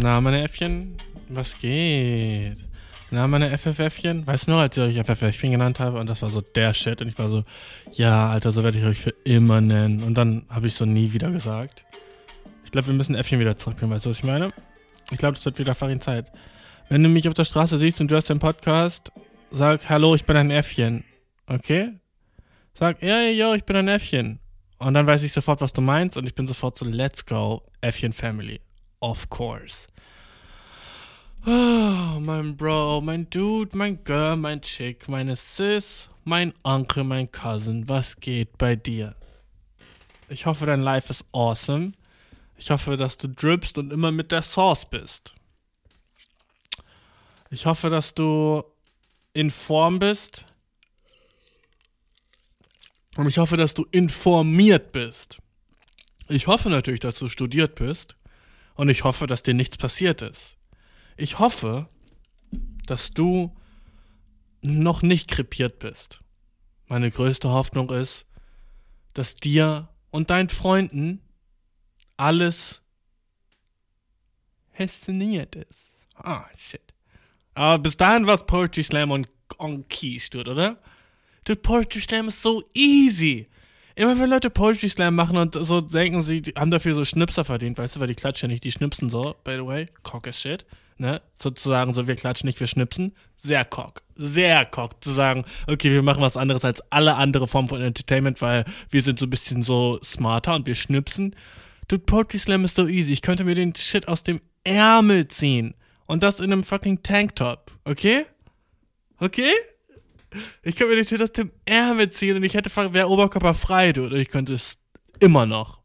Na, meine Äffchen, was geht? Na, meine FFFchen, weißt du noch, als ich euch FFFchen genannt habe und das war so der Shit und ich war so, ja, Alter, so werde ich euch für immer nennen. Und dann habe ich so nie wieder gesagt. Ich glaube, wir müssen Äffchen wieder zurückbringen, weißt du, was ich meine? Ich glaube, das wird wieder Farin Zeit. Wenn du mich auf der Straße siehst und du hast den Podcast, sag, hallo, ich bin ein Äffchen. Okay? Sag, ja, ja, ja, ich bin ein Äffchen. Und dann weiß ich sofort, was du meinst und ich bin sofort so, let's go, Äffchen Family. Of course. Oh, mein Bro, mein Dude, mein Girl, mein Chick, meine Sis, mein Onkel, mein Cousin, was geht bei dir? Ich hoffe, dein Life ist awesome. Ich hoffe, dass du drippst und immer mit der Sauce bist. Ich hoffe, dass du in Form bist. Und ich hoffe, dass du informiert bist. Ich hoffe natürlich, dass du studiert bist. Und ich hoffe, dass dir nichts passiert ist. Ich hoffe, dass du noch nicht krepiert bist. Meine größte Hoffnung ist, dass dir und deinen Freunden alles hessioniert ist. Ah, shit. Aber bis dahin war es Poetry Slam und on Keys, dude, oder? Dude, Poetry Slam ist so easy. Immer wenn Leute Poetry Slam machen und so denken, sie haben dafür so Schnipser verdient, weißt du, weil die klatschen ja nicht, die schnipsen so, by the way, cock as shit ne, sozusagen so, wir klatschen nicht, wir schnipsen, sehr cock. Sehr cock zu sagen, okay, wir machen was anderes als alle andere Formen von Entertainment, weil wir sind so ein bisschen so smarter und wir schnipsen. Dude, Poetry Slam ist so easy. Ich könnte mir den Shit aus dem Ärmel ziehen. Und das in einem fucking Tanktop. Okay? Okay? Ich könnte mir Shit aus dem Ärmel ziehen und ich hätte, wäre Oberkörper frei, dude. Und ich könnte es immer noch.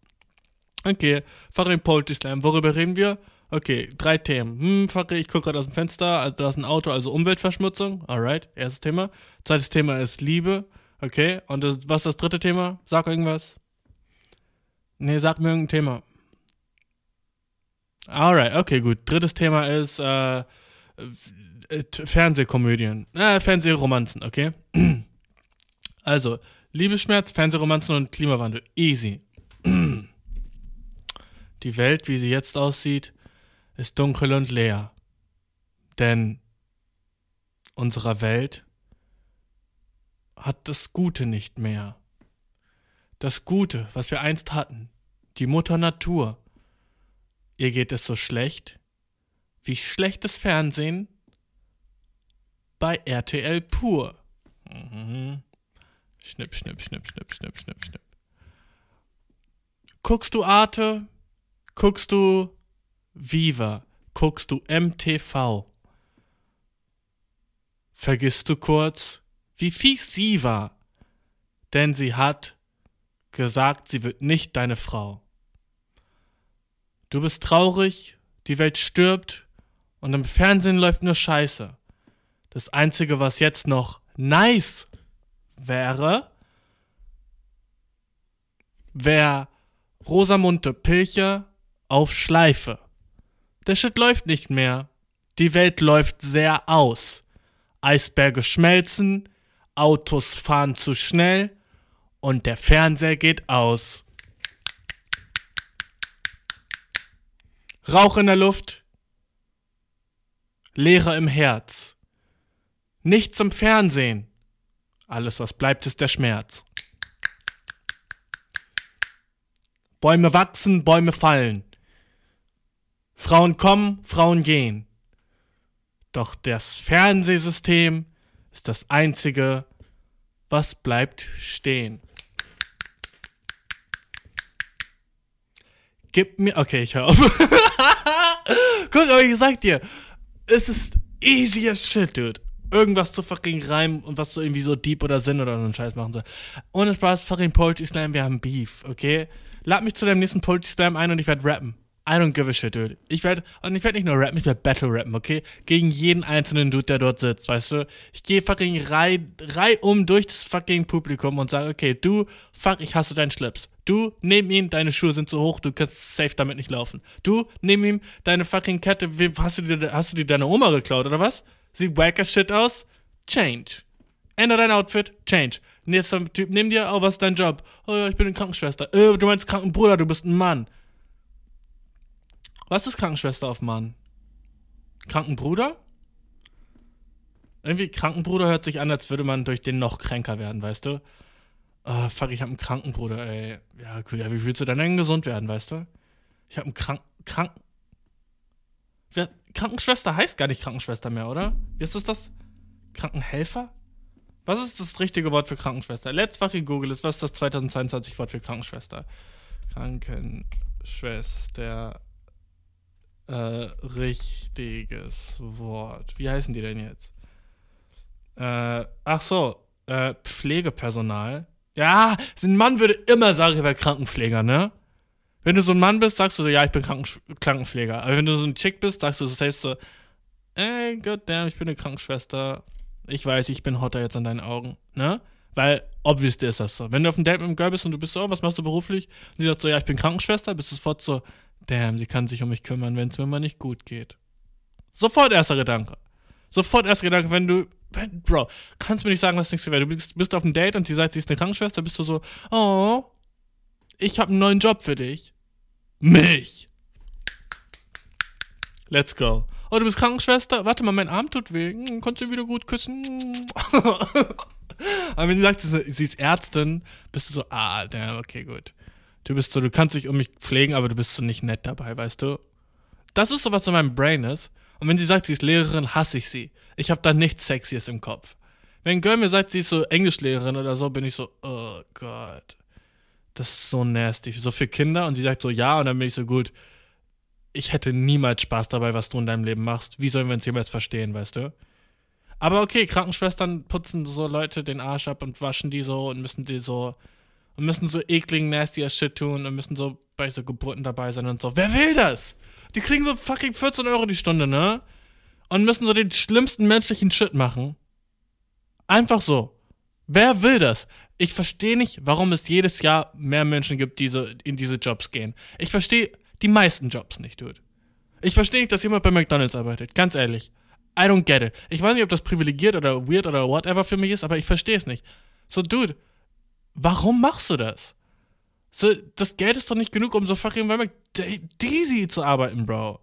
Okay, Farin Poetry Slam. Worüber reden wir? Okay, drei Themen. Hm, Fackel, ich gucke gerade aus dem Fenster, also da ist ein Auto, also Umweltverschmutzung. Alright, erstes Thema. Zweites Thema ist Liebe. Okay, und das, was ist das dritte Thema? Sag irgendwas. Nee, sag mir irgendein Thema. Alright, okay, gut. Drittes Thema ist äh, Fernsehkomödien. Äh, Fernsehromanzen, okay? Also, Liebesschmerz, Fernsehromanzen und Klimawandel. Easy. Die Welt, wie sie jetzt aussieht, ist dunkel und leer, denn unsere Welt hat das Gute nicht mehr. Das Gute, was wir einst hatten, die Mutter Natur. Ihr geht es so schlecht wie schlechtes Fernsehen bei RTL pur. Mhm. Schnipp, schnipp, schnipp, schnipp, schnipp, schnipp, schnipp. Guckst du Arte? Guckst du Viva, guckst du MTV. Vergisst du kurz, wie fies sie war, denn sie hat gesagt, sie wird nicht deine Frau. Du bist traurig, die Welt stirbt und im Fernsehen läuft nur Scheiße. Das Einzige, was jetzt noch nice wäre, wäre Rosamunde Pilcher auf Schleife. Der Shit läuft nicht mehr. Die Welt läuft sehr aus. Eisberge schmelzen, Autos fahren zu schnell und der Fernseher geht aus. Rauch in der Luft, Leere im Herz. Nichts im Fernsehen. Alles, was bleibt, ist der Schmerz. Bäume wachsen, Bäume fallen. Frauen kommen, Frauen gehen. Doch das Fernsehsystem ist das einzige, was bleibt stehen. Gib mir. Okay, ich höre auf. Guck, aber ich sag dir, es ist easy as shit, dude. Irgendwas zu fucking reimen und was so irgendwie so deep oder Sinn oder so einen Scheiß machen soll. Ohne Spaß, fucking Poetry Slam, wir haben Beef, okay? Lad mich zu deinem nächsten Poetry Slam ein und ich werde rappen. I don't give a shit, dude. Ich werde, und ich werde nicht nur rappen, ich werde Battle rappen, okay? Gegen jeden einzelnen Dude, der dort sitzt, weißt du? Ich gehe fucking rei, rei um durch das fucking Publikum und sage, okay, du, fuck, ich hasse deinen Schlips. Du, neben ihm, deine Schuhe sind zu hoch, du kannst safe damit nicht laufen. Du, neben ihm, deine fucking Kette, hast du dir, hast du dir deine Oma geklaut, oder was? Sieht wack as shit aus? Change. Ändere dein Outfit, change. Nächster Typ, nimm dir, oh, was ist dein Job? Oh ja, ich bin eine Krankenschwester. Äh, du meinst Krankenbruder, du bist ein Mann. Was ist Krankenschwester auf Mann? Krankenbruder? Irgendwie Krankenbruder hört sich an, als würde man durch den noch kränker werden, weißt du? Oh, fuck, ich hab einen Krankenbruder, ey. Ja, cool, ja, wie willst du denn gesund werden, weißt du? Ich hab einen Krank... Krank... Wer, Krankenschwester heißt gar nicht Krankenschwester mehr, oder? Wie ist das das? Krankenhelfer? Was ist das richtige Wort für Krankenschwester? Let's fucking Google ist, was ist das 2022 Wort für Krankenschwester? Krankenschwester. Äh, richtiges Wort. Wie heißen die denn jetzt? Äh, ach so, äh, Pflegepersonal. Ja, ein Mann würde immer sagen, er wäre Krankenpfleger, ne? Wenn du so ein Mann bist, sagst du so, ja, ich bin Kranken Krankenpfleger. Aber wenn du so ein Chick bist, sagst du so selbst so, ey, goddamn, ich bin eine Krankenschwester. Ich weiß, ich bin hotter jetzt an deinen Augen, ne? Weil, obviously ist das so. Wenn du auf dem Date mit einem Girl bist und du bist so, oh, was machst du beruflich? Und sie sagt so, ja, ich bin Krankenschwester, bist du sofort so, damn, sie kann sich um mich kümmern, wenn es mir mal nicht gut geht. Sofort erster Gedanke. Sofort erster Gedanke, wenn du, wenn, Bro, kannst du mir nicht sagen, was nichts wäre. Du bist, bist auf dem Date und sie sagt, sie ist eine Krankenschwester, bist du so, oh, ich habe einen neuen Job für dich. Mich. Let's go. Oh, du bist Krankenschwester? Warte mal, mein Arm tut weh. Hm, kannst du wieder gut küssen? Aber wenn sie sagt, sie ist Ärztin, bist du so, ah, okay, gut. Du bist so, du kannst dich um mich pflegen, aber du bist so nicht nett dabei, weißt du? Das ist so, was in meinem Brain ist. Und wenn sie sagt, sie ist Lehrerin, hasse ich sie. Ich habe da nichts Sexies im Kopf. Wenn ein Girl mir sagt, sie ist so Englischlehrerin oder so, bin ich so, oh Gott. Das ist so nasty. So für Kinder und sie sagt so ja und dann bin ich so gut ich hätte niemals Spaß dabei, was du in deinem Leben machst. Wie sollen wir uns jemals verstehen, weißt du? Aber okay, Krankenschwestern putzen so Leute den Arsch ab und waschen die so und müssen die so und müssen so ekligen, nasty Shit tun und müssen so bei so Geburten dabei sein und so. Wer will das? Die kriegen so fucking 14 Euro die Stunde, ne? Und müssen so den schlimmsten menschlichen Shit machen. Einfach so. Wer will das? Ich verstehe nicht, warum es jedes Jahr mehr Menschen gibt, die so in diese Jobs gehen. Ich verstehe die meisten Jobs nicht, Dude. Ich verstehe nicht, dass jemand bei McDonalds arbeitet. Ganz ehrlich. I don't get it. Ich weiß nicht, ob das privilegiert oder weird oder whatever für mich ist, aber ich verstehe es nicht. So, Dude, warum machst du das? So, das Geld ist doch nicht genug, um so fucking bei McDeasy zu arbeiten, Bro.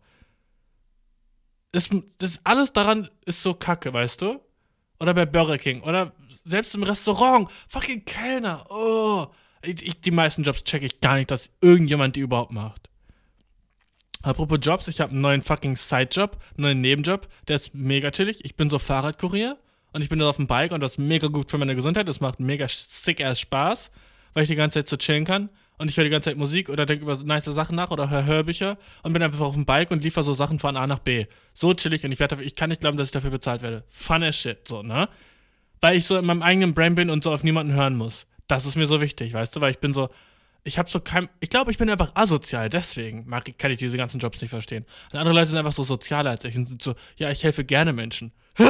Das, das alles daran ist so kacke, weißt du? Oder bei Burger King. Oder selbst im Restaurant. Fucking Kellner. Oh. Ich, ich, die meisten Jobs checke ich gar nicht, dass irgendjemand die überhaupt macht. Apropos Jobs, ich habe einen neuen fucking Sidejob, einen neuen Nebenjob, der ist mega chillig. Ich bin so Fahrradkurier und ich bin da auf dem Bike und das ist mega gut für meine Gesundheit. Das macht mega sick ass Spaß, weil ich die ganze Zeit so chillen kann und ich höre die ganze Zeit Musik oder denke über nice Sachen nach oder höre Hörbücher und bin einfach auf dem Bike und liefere so Sachen von A nach B. So chillig und ich werde ich kann nicht glauben, dass ich dafür bezahlt werde. Fun as shit, so, ne? Weil ich so in meinem eigenen Brain bin und so auf niemanden hören muss. Das ist mir so wichtig, weißt du, weil ich bin so, ich habe so kein, ich glaube, ich bin einfach asozial, deswegen mag, kann ich diese ganzen Jobs nicht verstehen. Und andere Leute sind einfach so sozialer als ich und sind so, ja, ich helfe gerne Menschen. Hä?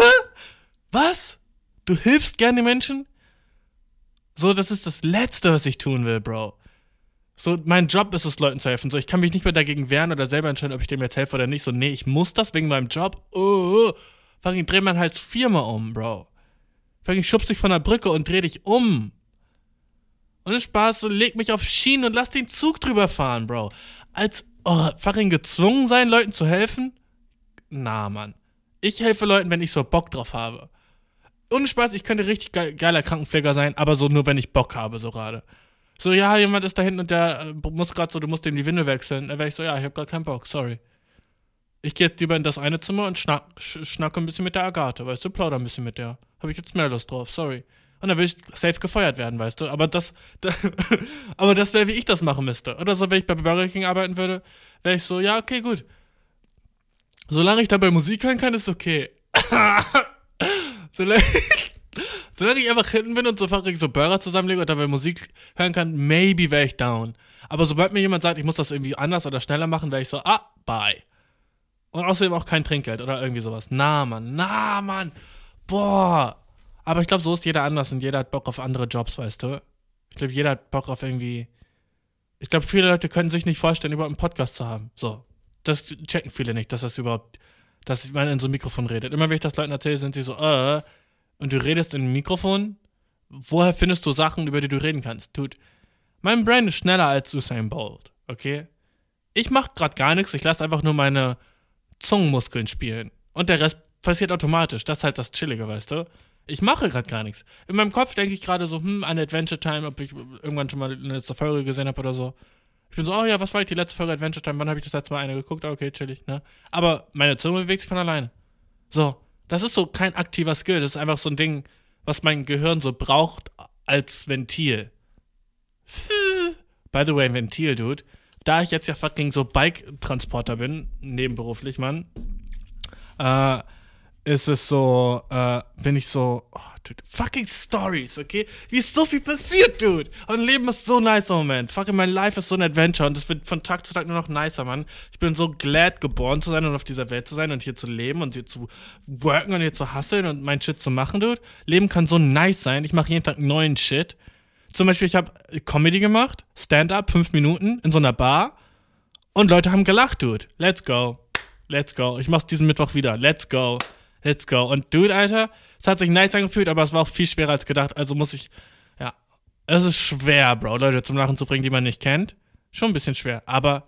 Was? Du hilfst gerne Menschen? So, das ist das Letzte, was ich tun will, Bro. So, mein Job ist es, Leuten zu helfen. So, ich kann mich nicht mehr dagegen wehren oder selber entscheiden, ob ich dem jetzt helfe oder nicht. So, nee, ich muss das wegen meinem Job. Oh, fucking dreh mein Hals viermal um, Bro. Fucking schubst dich von der Brücke und dreh dich um. Und Spaß, leg mich auf Schienen und lass den Zug drüber fahren, Bro. Als oh, fucking gezwungen sein, Leuten zu helfen? Na, Mann. Ich helfe Leuten, wenn ich so Bock drauf habe. Ohne Spaß, ich könnte richtig ge geiler Krankenpfleger sein, aber so nur, wenn ich Bock habe, so gerade. So, ja, jemand ist da hinten und der äh, muss gerade so, du musst dem die Windel wechseln. Dann wäre ich so, ja, ich habe gerade keinen Bock, sorry. Ich gehe jetzt lieber in das eine Zimmer und schnack, sch schnacke ein bisschen mit der Agathe, weißt du, plauder ein bisschen mit der. Habe ich jetzt mehr Lust drauf, sorry. Und dann will ich safe gefeuert werden, weißt du. Aber das, das aber das wäre, wie ich das machen müsste. Oder so, wenn ich bei Burger King arbeiten würde, wäre ich so, ja, okay, gut. Solange ich dabei Musik hören kann, ist okay. solange, ich, solange ich einfach hinten bin und so fachig so Burger zusammenlege und dabei Musik hören kann, maybe wäre ich down. Aber sobald mir jemand sagt, ich muss das irgendwie anders oder schneller machen, wäre ich so, ah, bye. Und außerdem auch kein Trinkgeld oder irgendwie sowas. Na, Mann, na, Mann. Boah. Aber ich glaube, so ist jeder anders und jeder hat Bock auf andere Jobs, weißt du? Ich glaube, jeder hat Bock auf irgendwie. Ich glaube, viele Leute können sich nicht vorstellen, überhaupt einen Podcast zu haben. So. Das checken viele nicht, dass das überhaupt, dass man in so einem Mikrofon redet. Immer wenn ich das Leuten erzähle, sind sie so, äh, und du redest in einem Mikrofon? Woher findest du Sachen, über die du reden kannst? Tut. Mein Brain ist schneller als Usain Bolt, okay? Ich mach grad gar nichts, ich lasse einfach nur meine Zungenmuskeln spielen. Und der Rest passiert automatisch. Das ist halt das Chillige, weißt du? Ich mache gerade gar nichts. In meinem Kopf denke ich gerade so, hm, eine Adventure Time, ob ich irgendwann schon mal eine letzte Folge gesehen habe oder so. Ich bin so, oh ja, was war ich die letzte Folge Adventure Time? Wann habe ich das letzte Mal eine geguckt? Okay, chillig, ne? Aber meine Zunge bewegt sich von alleine. So, das ist so kein aktiver Skill. Das ist einfach so ein Ding, was mein Gehirn so braucht als Ventil. By the way, ein Ventil, Dude. Da ich jetzt ja fucking so Bike-Transporter bin, nebenberuflich, Mann, äh, ist es so, äh, bin ich so, oh, dude, fucking Stories, okay? Wie ist so viel passiert, dude? Und Leben ist so nice im Moment. Fucking mein Life ist so ein Adventure und es wird von Tag zu Tag nur noch nicer, Mann. Ich bin so glad, geboren zu sein und auf dieser Welt zu sein und hier zu leben und hier zu worken und hier zu hustlen und mein Shit zu machen, dude. Leben kann so nice sein. Ich mache jeden Tag neuen Shit. Zum Beispiel, ich habe Comedy gemacht, Stand-up, fünf Minuten in so einer Bar und Leute haben gelacht, dude. Let's go. Let's go. Ich mach's diesen Mittwoch wieder. Let's go. Let's go. Und dude, Alter, es hat sich nice angefühlt, aber es war auch viel schwerer als gedacht. Also muss ich, ja, es ist schwer, Bro, Leute zum Lachen zu bringen, die man nicht kennt. Schon ein bisschen schwer, aber,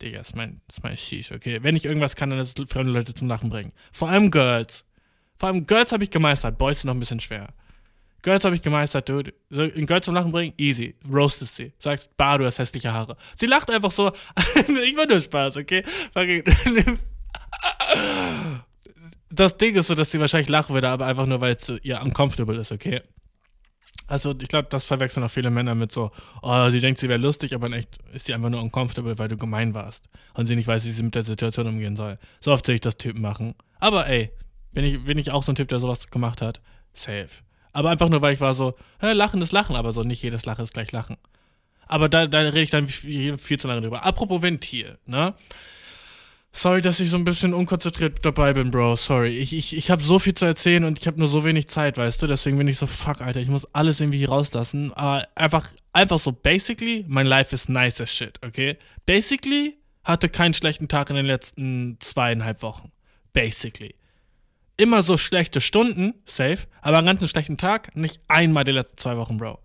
Digga, ist mein, ist mein Sheesh, okay? Wenn ich irgendwas kann, dann ist es fremde Leute zum Lachen bringen. Vor allem Girls. Vor allem Girls habe ich gemeistert, Boys sind noch ein bisschen schwer. Girls habe ich gemeistert, dude. So, ein Girl zum Lachen bringen, easy. Roastest sie. Sagst, bah, du hast hässliche Haare. Sie lacht einfach so. ich war nur Spaß, okay? das Ding ist so, dass sie wahrscheinlich lachen würde, aber einfach nur, weil es ihr uncomfortable ist, okay? Also, ich glaube, das verwechseln auch viele Männer mit so, oh, sie denkt, sie wäre lustig, aber in echt ist sie einfach nur uncomfortable, weil du gemein warst. Und sie nicht weiß, wie sie mit der Situation umgehen soll. So oft sehe ich das Typen machen. Aber ey, bin ich, bin ich auch so ein Typ, der sowas gemacht hat? Safe. Aber einfach nur, weil ich war so, hä, Lachen ist Lachen, aber so nicht jedes Lachen ist gleich Lachen. Aber da, da rede ich dann viel, viel zu lange drüber. Apropos Ventil, ne? Sorry, dass ich so ein bisschen unkonzentriert dabei bin, Bro. Sorry. Ich, ich, ich habe so viel zu erzählen und ich habe nur so wenig Zeit, weißt du? Deswegen bin ich so, fuck, Alter, ich muss alles irgendwie hier rauslassen. Aber einfach, einfach so, basically, mein Life is nice as shit, okay? Basically, hatte keinen schlechten Tag in den letzten zweieinhalb Wochen. Basically. Immer so schlechte Stunden, safe, aber einen ganzen schlechten Tag, nicht einmal die letzten zwei Wochen, Bro.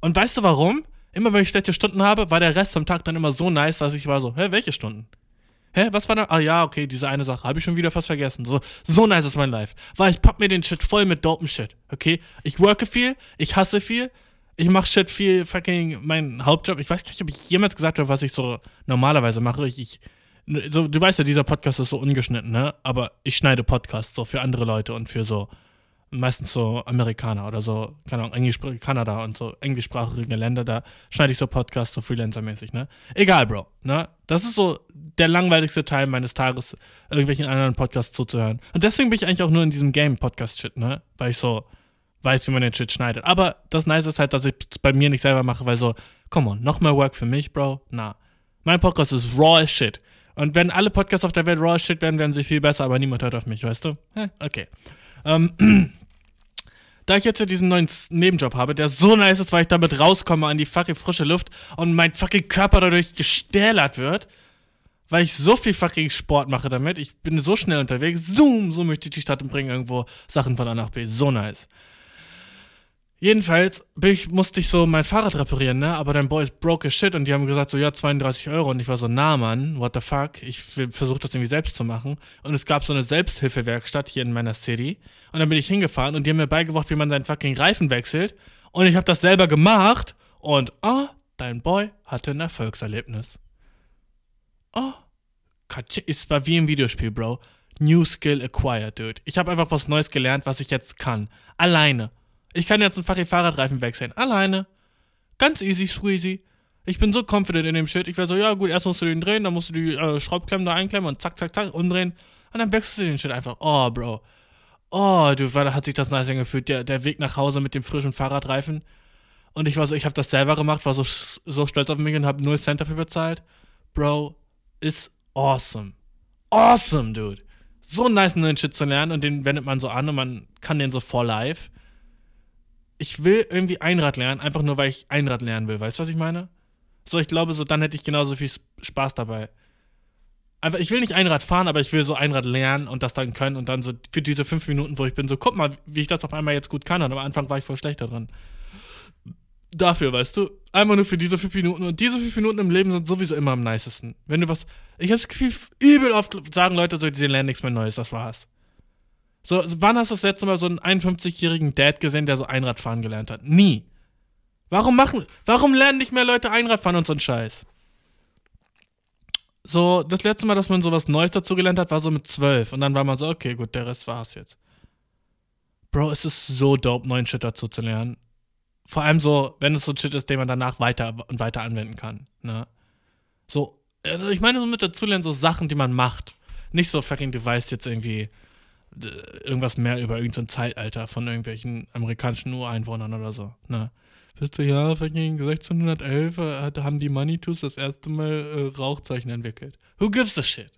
Und weißt du warum? Immer wenn ich schlechte Stunden habe, war der Rest vom Tag dann immer so nice, dass ich war so, hä, welche Stunden? Hä, was war da? Ah ja, okay, diese eine Sache. Habe ich schon wieder fast vergessen. So, so nice ist mein Life. Weil ich pack mir den Shit voll mit dopen Shit. Okay? Ich worke viel, ich hasse viel, ich mach Shit viel fucking mein Hauptjob. Ich weiß gar nicht, ob ich jemals gesagt habe, was ich so normalerweise mache. Ich, ich so, du weißt ja, dieser Podcast ist so ungeschnitten, ne? Aber ich schneide Podcasts so für andere Leute und für so meistens so Amerikaner oder so, keine Ahnung, Englisch, Kanada und so englischsprachige Länder, da schneide ich so Podcasts so Freelancer-mäßig, ne? Egal, Bro, ne? Das ist so der langweiligste Teil meines Tages, irgendwelchen anderen Podcasts zuzuhören. Und deswegen bin ich eigentlich auch nur in diesem Game-Podcast-Shit, ne? Weil ich so weiß, wie man den Shit schneidet. Aber das Nice ist halt, dass ich es bei mir nicht selber mache, weil so, come on, noch mehr Work für mich, Bro? Na. Mein Podcast ist raw as shit. Und wenn alle Podcasts auf der Welt raw shit werden, werden sie viel besser, aber niemand hört auf mich, weißt du? Okay. Ähm, da ich jetzt ja diesen neuen Nebenjob habe, der so nice ist, weil ich damit rauskomme an die fucking frische Luft und mein fucking Körper dadurch gestählert wird, weil ich so viel fucking Sport mache damit, ich bin so schnell unterwegs, zoom, so möchte ich die Stadt und bringe irgendwo Sachen von A nach B, so nice. Jedenfalls ich, musste ich so mein Fahrrad reparieren, ne? Aber dein Boy ist broke as shit und die haben gesagt so, ja, 32 Euro. Und ich war so, na Mann, what the fuck? Ich versuche das irgendwie selbst zu machen. Und es gab so eine Selbsthilfewerkstatt hier in meiner City. Und dann bin ich hingefahren und die haben mir beigebracht, wie man seinen fucking Reifen wechselt. Und ich habe das selber gemacht. Und, oh, dein Boy hatte ein Erfolgserlebnis. Oh, es war wie im Videospiel, Bro. New Skill acquired, dude. Ich habe einfach was Neues gelernt, was ich jetzt kann. Alleine. Ich kann jetzt einen Fahrradreifen wechseln. Alleine. Ganz easy, squeezy. Ich bin so confident in dem Shit. Ich wäre so, ja gut, erst musst du den drehen, dann musst du die äh, Schraubklemmen da einklemmen und zack, zack, zack, umdrehen. Und dann wechselst du den Shit einfach. Oh, Bro. Oh, du, da hat sich das nice angefühlt. Der, der Weg nach Hause mit dem frischen Fahrradreifen. Und ich war so, ich habe das selber gemacht, war so, so stolz auf mich und habe null Cent dafür bezahlt. Bro, ist awesome. Awesome, dude. So nice neuen Shit zu lernen und den wendet man so an und man kann den so for life ich will irgendwie Einrad lernen, einfach nur weil ich Einrad lernen will. Weißt du, was ich meine? So, ich glaube, so dann hätte ich genauso viel Spaß dabei. Einfach, ich will nicht Einrad fahren, aber ich will so Einrad lernen und das dann können und dann so für diese fünf Minuten, wo ich bin, so, guck mal, wie ich das auf einmal jetzt gut kann. Und am Anfang war ich voll schlechter dran. Dafür, weißt du, einfach nur für diese fünf Minuten. Und diese fünf Minuten im Leben sind sowieso immer am nicesten. Wenn du was Ich habe das Gefühl, übel oft sagen Leute so, die lernen nichts mehr Neues, das war's. So, wann hast du das letzte Mal so einen 51-jährigen Dad gesehen, der so Einradfahren gelernt hat? Nie. Warum machen, warum lernen nicht mehr Leute Einradfahren und so einen Scheiß? So, das letzte Mal, dass man sowas Neues dazu gelernt hat, war so mit zwölf. Und dann war man so, okay, gut, der Rest war's jetzt. Bro, es ist so dope, neuen Shit dazu zu lernen. Vor allem so, wenn es so Shit ist, den man danach weiter und weiter anwenden kann. Ne? So, äh, ich meine so mit dazu lernen, so Sachen, die man macht. Nicht so fucking, du weißt jetzt irgendwie irgendwas mehr über irgendein Zeitalter von irgendwelchen amerikanischen Ureinwohnern oder so. Ne? Wisst ihr, ja, fucking 1611 äh, haben die Manitus das erste Mal äh, Rauchzeichen entwickelt. Who gives a shit?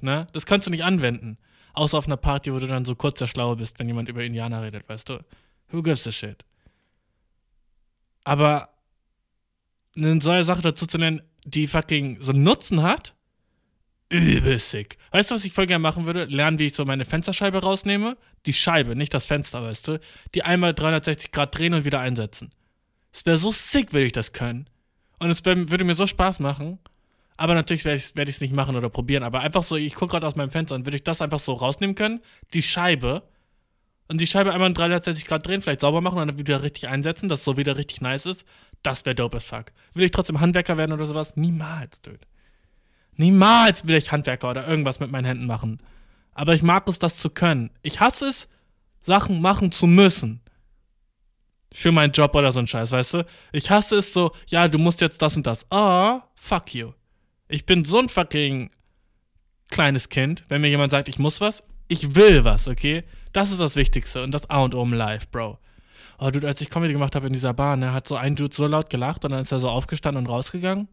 Ne? Das kannst du nicht anwenden. Außer auf einer Party, wo du dann so kurz der Schlaue bist, wenn jemand über Indianer redet, weißt du? Who gives a shit? Aber eine solche Sache dazu zu nennen, die fucking so einen Nutzen hat, übel sick. Weißt du, was ich voll gerne machen würde? Lernen, wie ich so meine Fensterscheibe rausnehme. Die Scheibe, nicht das Fenster, weißt du? Die einmal 360 Grad drehen und wieder einsetzen. Es wäre so sick, würde ich das können. Und es würde mir so Spaß machen. Aber natürlich werde ich es werd nicht machen oder probieren. Aber einfach so, ich gucke gerade aus meinem Fenster und würde ich das einfach so rausnehmen können. Die Scheibe. Und die Scheibe einmal in 360 Grad drehen, vielleicht sauber machen und dann wieder richtig einsetzen, dass es so wieder richtig nice ist. Das wäre dope as fuck. Will ich trotzdem Handwerker werden oder sowas? Niemals, dude. Niemals will ich Handwerker oder irgendwas mit meinen Händen machen. Aber ich mag es, das zu können. Ich hasse es, Sachen machen zu müssen. Für meinen Job oder so ein Scheiß, weißt du? Ich hasse es so, ja, du musst jetzt das und das. Oh, fuck you. Ich bin so ein fucking kleines Kind, wenn mir jemand sagt, ich muss was. Ich will was, okay? Das ist das Wichtigste und das A und O im Life, Bro. Oh, Dude, als ich Comedy gemacht habe in dieser Bar, ne, hat so ein Dude so laut gelacht und dann ist er so aufgestanden und rausgegangen.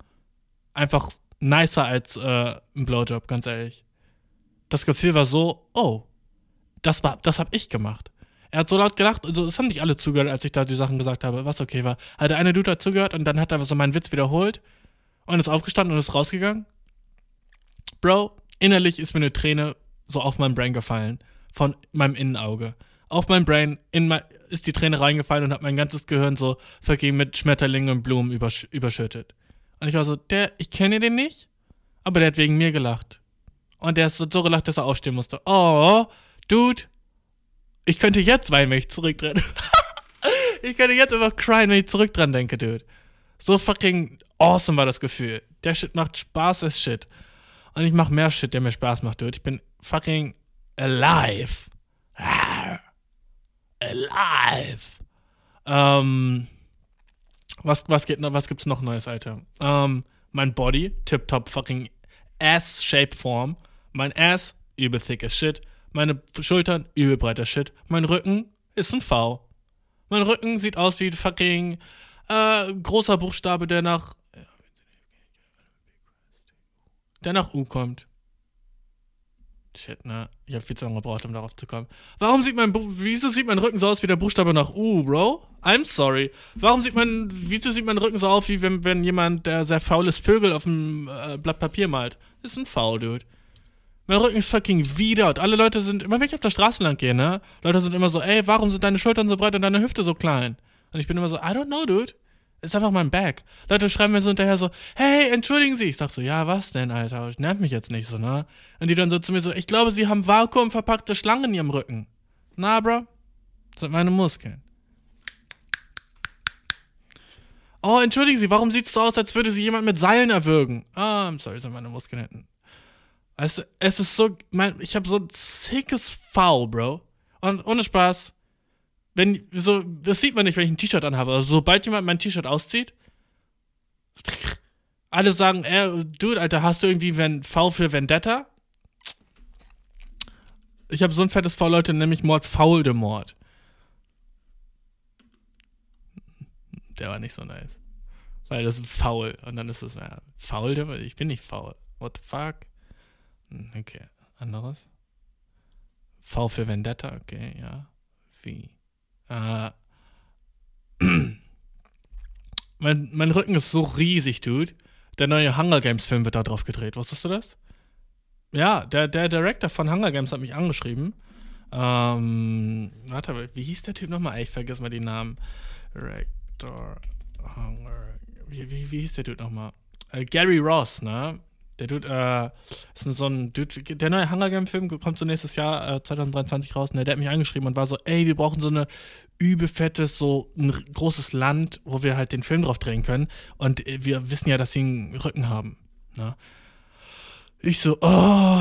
Einfach nicer als äh, ein Blowjob, ganz ehrlich. Das Gefühl war so, oh, das war, das hab ich gemacht. Er hat so laut gelacht, also es haben nicht alle zugehört, als ich da die Sachen gesagt habe, was okay war. Hat der eine Dude hat zugehört und dann hat er so meinen Witz wiederholt und ist aufgestanden und ist rausgegangen. Bro, innerlich ist mir eine Träne so auf mein Brain gefallen. Von meinem Innenauge. Auf mein Brain in mein, ist die Träne reingefallen und hat mein ganzes Gehirn so vergeben mit Schmetterlingen und Blumen übersch überschüttet. Und ich war so, der, ich kenne den nicht, aber der hat wegen mir gelacht. Und der ist so, so gelacht, dass er aufstehen musste. Oh, Dude, ich könnte jetzt weinen, wenn ich zurücktrete. ich könnte jetzt einfach cryen, wenn ich zurück dran denke, Dude. So fucking awesome war das Gefühl. Der Shit macht Spaß als Shit. Und ich mach mehr Shit, der mir Spaß macht, Dude. Ich bin fucking alive. Alive. Ähm, was, was, geht, was gibt's noch Neues, Alter? Ähm, mein Body, tip-top fucking Ass-Shape-Form. Mein Ass, übel thick as shit. Meine Schultern, übel breiter Shit. Mein Rücken ist ein V. Mein Rücken sieht aus wie fucking äh, großer Buchstabe, der nach der nach U kommt. Shit, ne? Ich habe viel zu lange gebraucht, um darauf zu kommen. Warum sieht mein, wieso sieht mein Rücken so aus wie der Buchstabe nach U, Bro? I'm sorry. Warum sieht mein, wieso sieht mein Rücken so aus, wie wenn, wenn jemand, der sehr faul ist, Vögel auf einem äh, Blatt Papier malt? ist ein Faul, Dude. Mein Rücken ist fucking wieder und alle Leute sind, immer wenn ich auf der Straße lang gehe, ne? Leute sind immer so, ey, warum sind deine Schultern so breit und deine Hüfte so klein? Und ich bin immer so, I don't know, Dude. Ist einfach mein Back. Leute schreiben mir so hinterher so, hey, entschuldigen Sie. Ich sag so, ja, was denn, Alter? Nervt mich jetzt nicht so, ne? Und die dann so zu mir so, ich glaube, Sie haben vakuumverpackte Schlangen in Ihrem Rücken. Na, bro? Das sind meine Muskeln. Oh, entschuldigen Sie, warum sieht's so aus, als würde Sie jemand mit Seilen erwürgen? Ah, I'm sorry, sind meine Muskeln hinten. Du, es ist so, mein, ich habe so ein sickes Foul, Bro. Und ohne Spaß, wenn, so, das sieht man nicht, wenn ich ein T-Shirt anhabe. Also, sobald jemand mein T-Shirt auszieht, alle sagen, äh, Dude, Alter, hast du irgendwie wenn, V für Vendetta? Ich habe so ein fettes V, Leute, nämlich Mord Faul de Mord. Der war nicht so nice. Weil das ist faul. Und dann ist es, ja, faul, ich bin nicht faul. What the fuck? Hm, okay, anderes. V für Vendetta, okay, ja. Wie? Äh, mein, mein Rücken ist so riesig, Dude. Der neue Hunger Games Film wird da drauf gedreht. Wusstest du das? Ja, der, der Director von Hunger Games hat mich angeschrieben. Ähm, warte, wie hieß der Typ nochmal? Ich vergesse mal die Namen. Director Hunger. Wie, wie, wie hieß der Typ nochmal? Äh, Gary Ross, ne? Der Dude, äh, ist so ein Dude, der neue Hunger Game Film kommt so nächstes Jahr, äh, 2023 raus, ne, der hat mich angeschrieben und war so, ey, wir brauchen so eine übelfettes, so ein großes Land, wo wir halt den Film drauf drehen können und äh, wir wissen ja, dass sie einen Rücken haben, ne. Ich so, oh,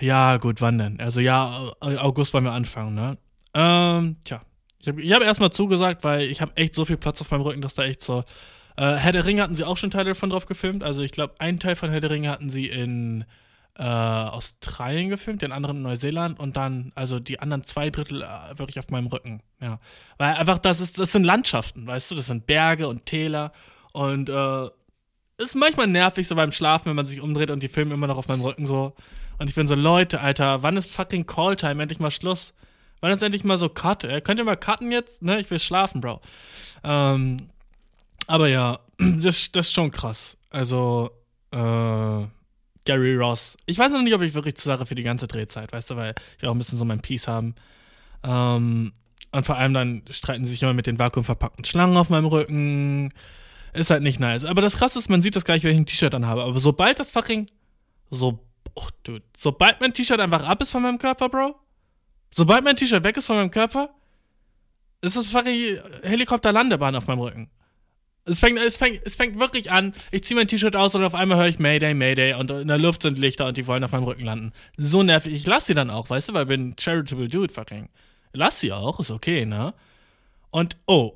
ja, gut, wann denn? Also ja, August wollen wir anfangen, ne? Ähm, tja. Ich habe hab erstmal zugesagt, weil ich habe echt so viel Platz auf meinem Rücken, dass da echt so äh, Herr der Ringe hatten sie auch schon Teile davon drauf gefilmt. Also ich glaube, einen Teil von Herr der Ringe hatten sie in äh, Australien gefilmt, den anderen in Neuseeland und dann, also die anderen zwei Drittel äh, wirklich auf meinem Rücken. Ja. Weil einfach das ist, das sind Landschaften, weißt du, das sind Berge und Täler und äh, ist manchmal nervig so beim Schlafen, wenn man sich umdreht und die filmen immer noch auf meinem Rücken so. Und ich bin so, Leute, Alter, wann ist fucking Calltime? Endlich mal Schluss. Wann ist endlich mal so Cut? Äh? Könnt ihr mal cutten jetzt? Ne, ich will schlafen, Bro. Ähm, aber ja, das, das ist schon krass. Also, äh, Gary Ross. Ich weiß noch nicht, ob ich wirklich zur Sache für die ganze Drehzeit, weißt du, weil ich auch ein bisschen so mein Peace haben. Ähm, und vor allem dann streiten sie sich immer mit den vakuumverpackten Schlangen auf meinem Rücken. Ist halt nicht nice. Aber das krasse ist, man sieht das gleich, wenn ich ein T-Shirt dann habe. Aber sobald das fucking. So. Oh, dude. Sobald mein T-Shirt einfach ab ist von meinem Körper, Bro. Sobald mein T-Shirt weg ist von meinem Körper, ist das fucking Helikopterlandebahn auf meinem Rücken. Es fängt, es, fängt, es fängt wirklich an, ich ziehe mein T-Shirt aus und auf einmal höre ich Mayday, Mayday und in der Luft sind Lichter und die wollen auf meinem Rücken landen. So nervig. Ich lass sie dann auch, weißt du, weil ich bin ein charitable dude, fucking. Lass sie auch, ist okay, ne? Und, oh.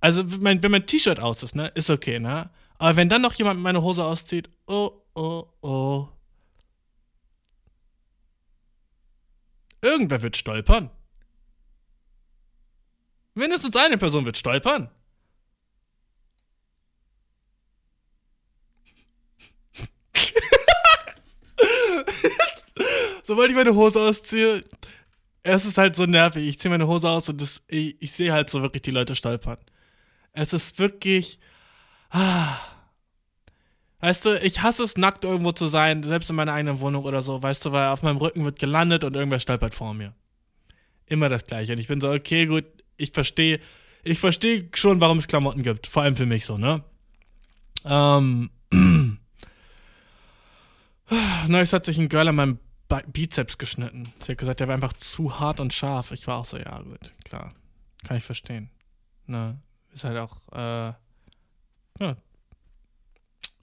Also, mein, wenn mein T-Shirt aus ist, ne, ist okay, ne? Aber wenn dann noch jemand meine Hose auszieht, oh, oh, oh. Irgendwer wird stolpern. Mindestens eine Person wird stolpern. Sobald ich meine Hose ausziehe, es ist halt so nervig. Ich ziehe meine Hose aus und das, ich, ich sehe halt so wirklich die Leute stolpern. Es ist wirklich. Ah. Weißt du, ich hasse es, nackt irgendwo zu sein, selbst in meiner eigenen Wohnung oder so, weißt du, weil auf meinem Rücken wird gelandet und irgendwer stolpert vor mir. Immer das Gleiche. Und ich bin so, okay, gut, ich verstehe, ich verstehe schon, warum es Klamotten gibt. Vor allem für mich so, ne? Ähm. Neues hat sich ein Girl an meinem Bizeps geschnitten. Sie hat gesagt, der war einfach zu hart und scharf. Ich war auch so, ja, gut, klar. Kann ich verstehen. Ne, ist halt auch, äh, ja.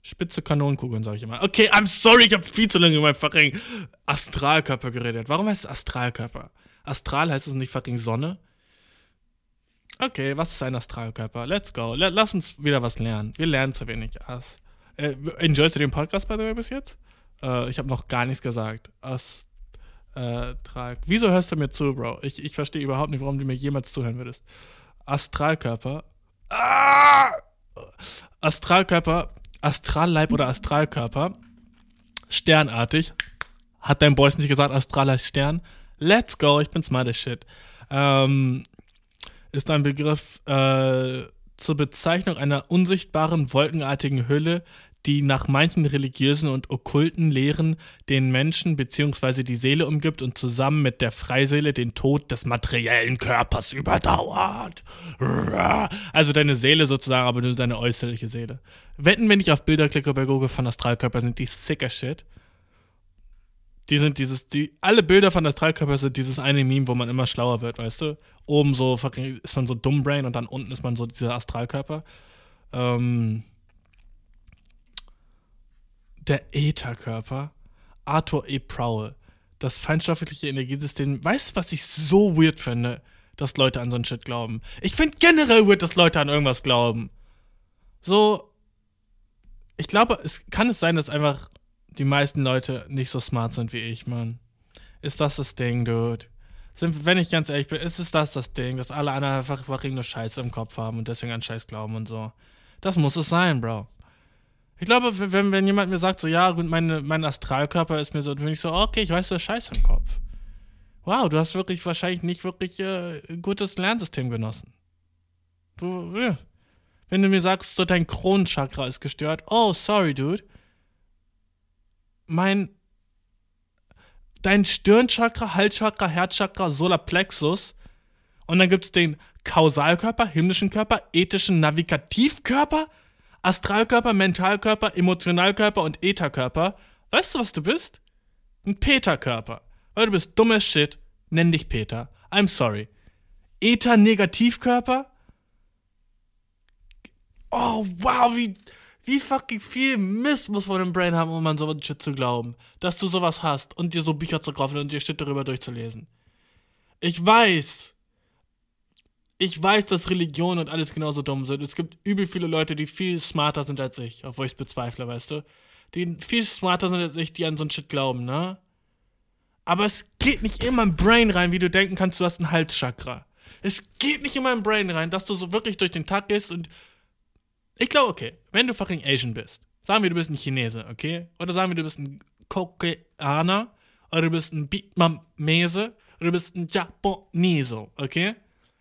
Spitze Kanonenkugeln, sag ich immer. Okay, I'm sorry, ich habe viel zu lange über meinen fucking Astralkörper geredet. Warum heißt es Astralkörper? Astral heißt es nicht fucking Sonne? Okay, was ist ein Astralkörper? Let's go. Lass uns wieder was lernen. Wir lernen zu wenig. Äh, enjoyst du den Podcast, by the way, bis jetzt? Äh, ich habe noch gar nichts gesagt. Astral. Wieso hörst du mir zu, Bro? Ich, ich verstehe überhaupt nicht, warum du mir jemals zuhören würdest. Astralkörper. Ah! Astralkörper, Astralleib oder Astralkörper. Sternartig. Hat dein Boys nicht gesagt, astraler Stern? Let's go, ich bin smart as shit. Ähm, ist ein Begriff äh, zur Bezeichnung einer unsichtbaren, wolkenartigen Hülle, die nach manchen religiösen und okkulten Lehren den Menschen bzw. die Seele umgibt und zusammen mit der Freiseele den Tod des materiellen Körpers überdauert. Also deine Seele sozusagen, aber nur deine äußerliche Seele. Wetten, wenn ich auf Bilder klicke bei Google von Astralkörper, sind die sicker shit. Die sind dieses, die, alle Bilder von Astralkörper sind dieses eine Meme, wo man immer schlauer wird, weißt du? Oben so ist man so Dummbrain und dann unten ist man so dieser Astralkörper. Ähm, der Ätherkörper, Arthur E. Prowl, das feinstoffliche Energiesystem. Weißt du, was ich so weird finde, dass Leute an so ein Shit glauben? Ich finde generell weird, dass Leute an irgendwas glauben. So, ich glaube, es kann es sein, dass einfach die meisten Leute nicht so smart sind wie ich, Mann. Ist das das Ding, Dude? Sind, wenn ich ganz ehrlich bin, ist es das das Ding, dass alle anderen einfach, einfach nur Scheiße im Kopf haben und deswegen an Scheiß glauben und so. Das muss es sein, Bro. Ich glaube, wenn, wenn jemand mir sagt, so, ja, meine, mein Astralkörper ist mir so, dann bin ich so, okay, ich weiß, du hast Scheiße im Kopf. Wow, du hast wirklich wahrscheinlich nicht wirklich äh, gutes Lernsystem genossen. Du, ja. Wenn du mir sagst, so dein Kronenchakra ist gestört, oh, sorry, dude. Mein, dein Stirnchakra, Halschakra, Herzchakra, Solarplexus und dann gibt es den Kausalkörper, himmlischen Körper, ethischen Navigativkörper Astralkörper, Mentalkörper, Emotionalkörper und Ätherkörper. Weißt du, was du bist? Ein Peter-Körper. Weil du bist dummes Shit. Nenn dich Peter. I'm sorry. Eta-Negativkörper? Oh, wow, wie, wie fucking viel Mist muss man im Brain haben, um an sowas Shit zu glauben. Dass du sowas hast und dir so Bücher zu kaufen und dir Shit darüber durchzulesen. Ich weiß. Ich weiß, dass Religion und alles genauso dumm sind. Es gibt übel viele Leute, die viel smarter sind als ich, obwohl ich es bezweifle, weißt du? Die viel smarter sind als ich, die an so ein Shit glauben, ne? Aber es geht nicht in mein Brain rein, wie du denken kannst, du hast ein Halschakra. Es geht nicht in mein Brain rein, dass du so wirklich durch den Tag gehst und. Ich glaube, okay, wenn du fucking Asian bist, sagen wir, du bist ein Chinese, okay? Oder sagen wir, du bist ein Koreaner, oder du bist ein Vietnamese, oder du bist ein Japonese, okay?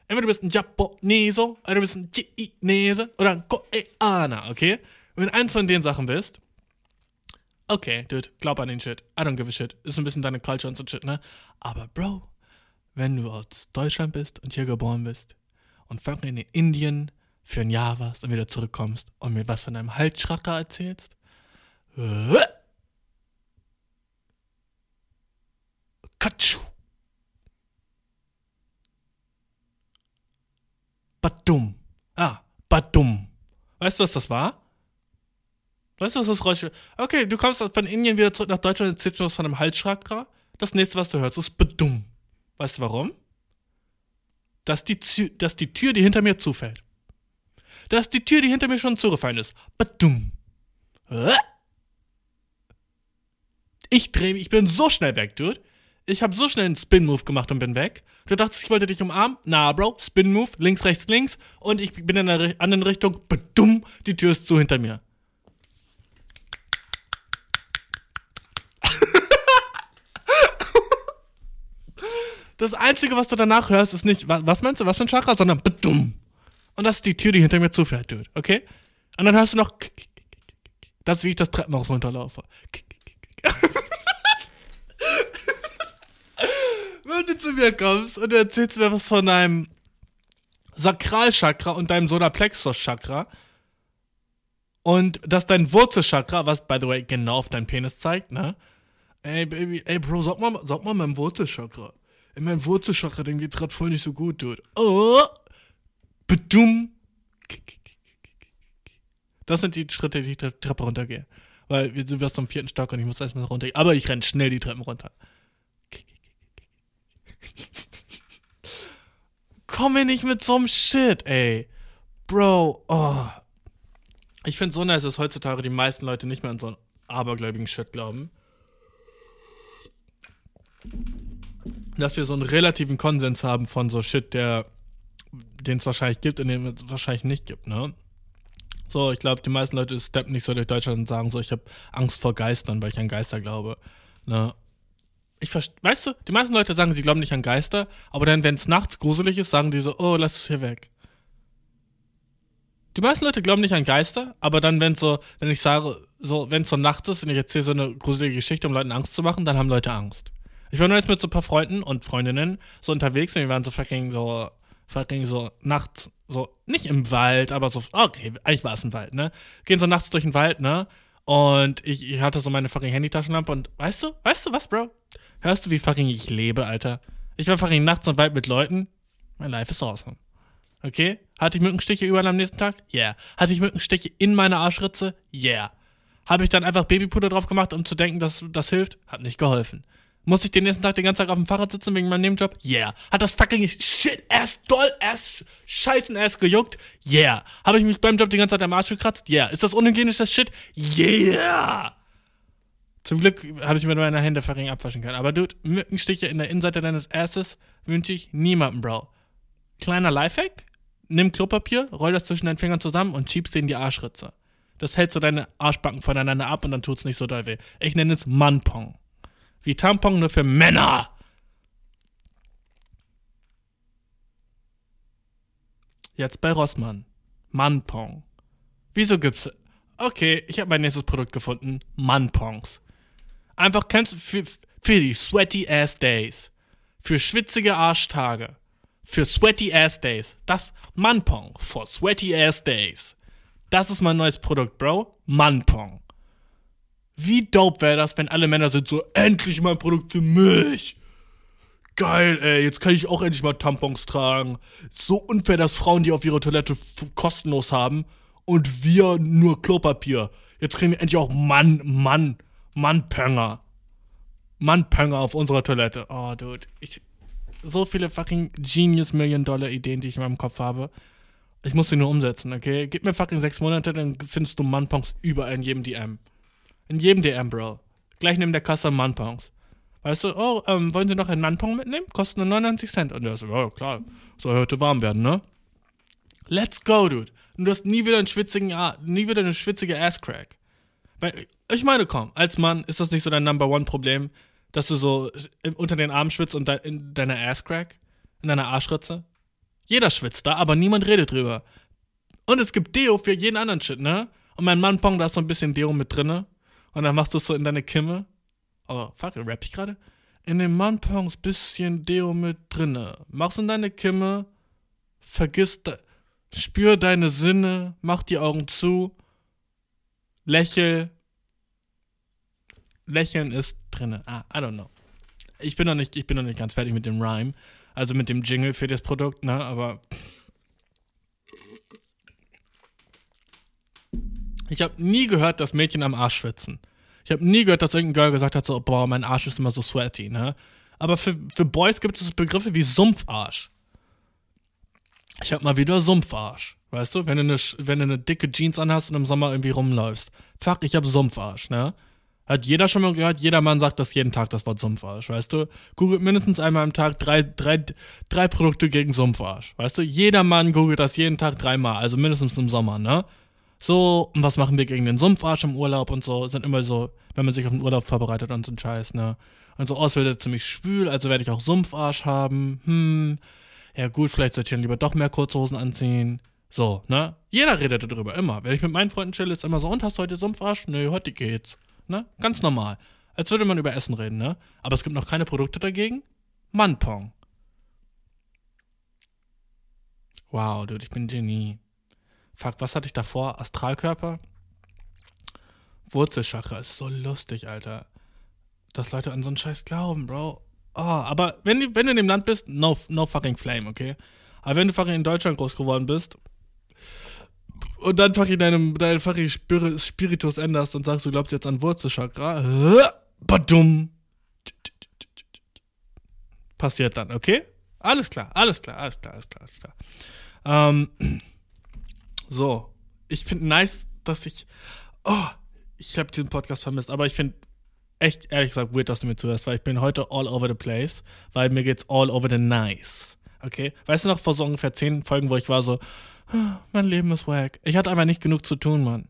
Entweder du bist ein Japonese, oder du bist ein Chinese, oder ein Koreaner, okay? wenn du eins von den Sachen bist, okay, dude, glaub an den Shit. I don't give a shit. Ist ein bisschen deine Culture und so Shit, ne? Aber, Bro, wenn du aus Deutschland bist und hier geboren bist und fucking in Indien für ein Jahr warst und wieder zurückkommst und mir was von deinem Halsschracker erzählst, Badum. Ah, Badum. Weißt du, was das war? Weißt du, was das Geräusch Okay, du kommst von Indien wieder zurück nach Deutschland und erzählst mir was von einem Halsschakra. Das nächste, was du hörst, ist Badum. Weißt du warum? Dass die, Tür, dass die Tür, die hinter mir zufällt. Dass die Tür, die hinter mir schon zugefallen ist. Badum. Ich dreh mich, ich bin so schnell weg, Dude. Ich habe so schnell einen Spin-Move gemacht und bin weg. Du dachtest, ich wollte dich umarmen? Na, Bro, Spin-Move, links, rechts, links. Und ich bin in der anderen Richtung. Badum, die Tür ist zu hinter mir. das Einzige, was du danach hörst, ist nicht, was meinst du, was für ein Chakra, sondern Badum. Und das ist die Tür, die hinter mir zufährt, Dude, okay? Und dann hörst du noch, das ist, wie ich das Treppenhaus runterlaufe. Wenn du zu mir kommst und erzählst mir was von deinem Sakralchakra und deinem Solarplexus-Chakra und dass dein Wurzelchakra, was by the way genau auf deinen Penis zeigt, ne? Ey, Baby, ey, Bro, sag mal, sag mal mein Wurzelchakra. In meinem Wurzelchakra, dem geht's grad voll nicht so gut, Dude. Oh! Bedum! Das sind die Schritte, die ich die Treppe runtergehe. Weil wir sind erst am vierten Stock und ich muss erstmal runter. Aber ich renn schnell die Treppen runter. Komm mir nicht mit so einem Shit, ey. Bro, oh. Ich finde so nice, dass heutzutage die meisten Leute nicht mehr an so einen abergläubigen Shit glauben. Dass wir so einen relativen Konsens haben von so Shit, der den es wahrscheinlich gibt und den es wahrscheinlich nicht gibt, ne? So, ich glaube, die meisten Leute steppen nicht so durch Deutschland und sagen so, ich habe Angst vor Geistern, weil ich an Geister glaube. Ne? Ich weißt du, die meisten Leute sagen, sie glauben nicht an Geister, aber dann, wenn es nachts gruselig ist, sagen die so, oh, lass es hier weg. Die meisten Leute glauben nicht an Geister, aber dann, wenn so, wenn ich sage, so, wenn es so nachts ist und ich erzähle so eine gruselige Geschichte, um Leuten Angst zu machen, dann haben Leute Angst. Ich war nur jetzt mit so ein paar Freunden und Freundinnen so unterwegs und wir waren so fucking so, fucking so nachts so, nicht im Wald, aber so, okay, eigentlich war es ein Wald, ne? Gehen so nachts durch den Wald, ne? Und ich, ich hatte so meine fucking Handytaschenlampe und weißt du, weißt du was, Bro? Hörst du, wie fucking ich lebe, Alter? Ich war fucking nachts im Wald mit Leuten. Mein Life is awesome. Okay? Hatte ich Mückenstiche überall am nächsten Tag? Yeah. Hatte ich Mückenstiche in meiner Arschritze? Yeah. Habe ich dann einfach Babypuder drauf gemacht, um zu denken, dass das hilft? Hat nicht geholfen. Muss ich den nächsten Tag den ganzen Tag auf dem Fahrrad sitzen wegen meinem Nebenjob? Yeah. Hat das fucking shit ass, doll ass, scheißen ass gejuckt? Yeah. Habe ich mich beim Job die ganze Zeit am Arsch gekratzt? Yeah. Ist das unhygienisch, das Shit? Yeah. Zum Glück habe ich mir meine Hände fucking abwaschen können. Aber dude, Mückenstiche in der Innenseite deines Asses wünsche ich niemandem, Bro. Kleiner Lifehack? Nimm Klopapier, roll das zwischen deinen Fingern zusammen und schiebst sie in die Arschritze. Das hält so deine Arschbacken voneinander ab und dann tut's nicht so doll weh. Ich nenne es Manpong. Wie Tampon nur für Männer. Jetzt bei Rossmann. Manpong. Wieso gibt's. Okay, ich habe mein nächstes Produkt gefunden. Manpongs. Einfach kennst für, für die sweaty ass days. Für schwitzige Arschtage. Für sweaty ass days. Das Manpong for sweaty ass days. Das ist mein neues Produkt, Bro. Manpong. Wie dope wäre das, wenn alle Männer sind so, endlich mal ein Produkt für mich. Geil, ey, jetzt kann ich auch endlich mal Tampons tragen. So unfair, dass Frauen die auf ihrer Toilette kostenlos haben und wir nur Klopapier. Jetzt kriegen wir endlich auch Mann, Mann, Mannpönger. Mannpönger auf unserer Toilette. Oh, Dude. Ich, so viele fucking Genius Million Dollar Ideen, die ich in meinem Kopf habe. Ich muss sie nur umsetzen, okay? Gib mir fucking sechs Monate, dann findest du Mannpongs überall in jedem DM. In jedem DM, Bro. Gleich neben der Kasse Mannpongs. Weißt du, oh, ähm, wollen Sie noch einen Mannpong mitnehmen? Kosten nur 99 Cent. Und der so, ja, klar, soll heute warm werden, ne? Let's go, dude. Und du hast nie wieder einen schwitzigen, nie wieder eine schwitzige Asscrack. Weil, ich meine, komm, als Mann ist das nicht so dein Number One Problem, dass du so unter den Armen schwitzt und de in deiner Asscrack? In deiner Arschritze? Jeder schwitzt da, aber niemand redet drüber. Und es gibt Deo für jeden anderen Shit, ne? Und mein Mannpong, da ist so ein bisschen Deo mit drinne. Und dann machst du es so in deine Kimme. Oh, fuck, rapp ich gerade? In den Mannpongs bisschen Deo mit drinne. Machst in deine Kimme. Vergiss, de spür deine Sinne. Mach die Augen zu. Lächel. Lächeln ist drinne. Ah, I don't know. Ich bin noch nicht, ich bin noch nicht ganz fertig mit dem Rhyme. Also mit dem Jingle für das Produkt, ne? Aber. Ich habe nie gehört, dass Mädchen am Arsch schwitzen. Ich habe nie gehört, dass irgendein Girl gesagt hat, so, boah, mein Arsch ist immer so sweaty, ne? Aber für, für Boys gibt es Begriffe wie Sumpfarsch. Ich hab mal wieder Sumpfarsch. Weißt du, wenn du, eine, wenn du eine dicke Jeans anhast und im Sommer irgendwie rumläufst. Fuck, ich hab Sumpfarsch, ne? Hat jeder schon mal gehört, jeder Mann sagt das jeden Tag, das Wort Sumpfarsch, weißt du? Googelt mindestens einmal am Tag drei, drei, drei Produkte gegen Sumpfarsch, weißt du? Jeder Mann googelt das jeden Tag dreimal, also mindestens im Sommer, ne? So, und was machen wir gegen den Sumpfarsch im Urlaub und so, sind immer so, wenn man sich auf den Urlaub vorbereitet und so ein Scheiß, ne? Und so, oh, es wird jetzt ziemlich schwül, also werde ich auch Sumpfarsch haben. Hm, ja gut, vielleicht sollte ich dann lieber doch mehr Kurzhosen anziehen. So, ne? Jeder redet darüber, immer. Wenn ich mit meinen Freunden chill, ist immer so, und hast du heute Sumpfarsch? Nö, heute geht's. Ne? Ganz normal. Als würde man über Essen reden, ne? Aber es gibt noch keine Produkte dagegen. Manpong. Wow, dude, ich bin Genie. Fuck, was hatte ich davor? Astralkörper? Wurzelchakra ist so lustig, Alter. Dass Leute an so einen Scheiß glauben, Bro. Oh, aber wenn du, wenn du in dem Land bist, no, no fucking flame, okay? Aber wenn du fucking in Deutschland groß geworden bist und dann fucking deinem, deinen fucking Spiritus änderst und sagst, du glaubst jetzt an Wurzelchakra, badum. Passiert dann, okay? Alles klar, alles klar, alles klar, alles klar, alles klar. Ähm, so, ich finde nice, dass ich. Oh, ich habe diesen Podcast vermisst, aber ich finde echt, ehrlich gesagt, weird, dass du mir zuhörst, weil ich bin heute all over the place, weil mir geht's all over the nice. Okay? Weißt du noch, vor so ungefähr zehn Folgen, wo ich war so, mein Leben ist wack. Ich hatte einfach nicht genug zu tun, Mann.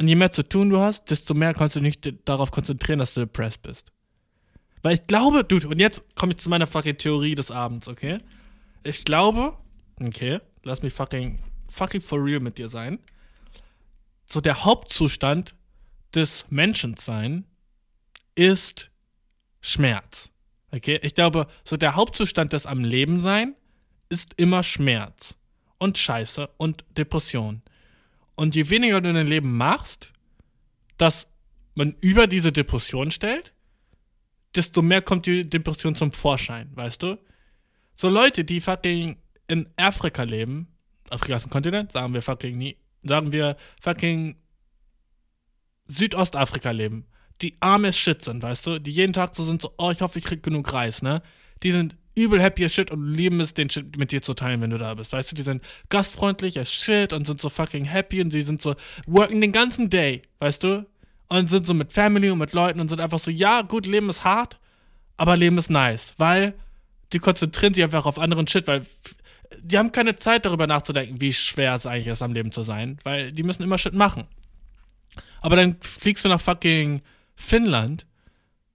Und je mehr zu tun du hast, desto mehr kannst du dich darauf konzentrieren, dass du depressed bist. Weil ich glaube, dude, und jetzt komme ich zu meiner fucking Theorie des Abends, okay? Ich glaube, okay, lass mich fucking fucking for real mit dir sein. So der Hauptzustand des Menschensein ist Schmerz. Okay, ich glaube, so der Hauptzustand des am Leben sein ist immer Schmerz und Scheiße und Depression. Und je weniger du in dein Leben machst, dass man über diese Depression stellt, desto mehr kommt die Depression zum Vorschein, weißt du? So Leute, die fucking in Afrika leben, Afrika ist ein Kontinent, sagen wir fucking nie, sagen wir fucking Südostafrika leben, die arme Shit sind, weißt du, die jeden Tag so sind, so, oh, ich hoffe, ich krieg genug Reis, ne? Die sind übel happy as shit und lieben es, den Shit mit dir zu teilen, wenn du da bist, weißt du, die sind gastfreundlich as shit und sind so fucking happy und sie sind so, working den ganzen Day, weißt du? Und sind so mit Family und mit Leuten und sind einfach so, ja, gut, Leben ist hart, aber Leben ist nice, weil die konzentrieren sich einfach auf anderen Shit, weil die haben keine Zeit darüber nachzudenken, wie schwer es eigentlich ist, am Leben zu sein, weil die müssen immer Shit machen. Aber dann fliegst du nach fucking Finnland,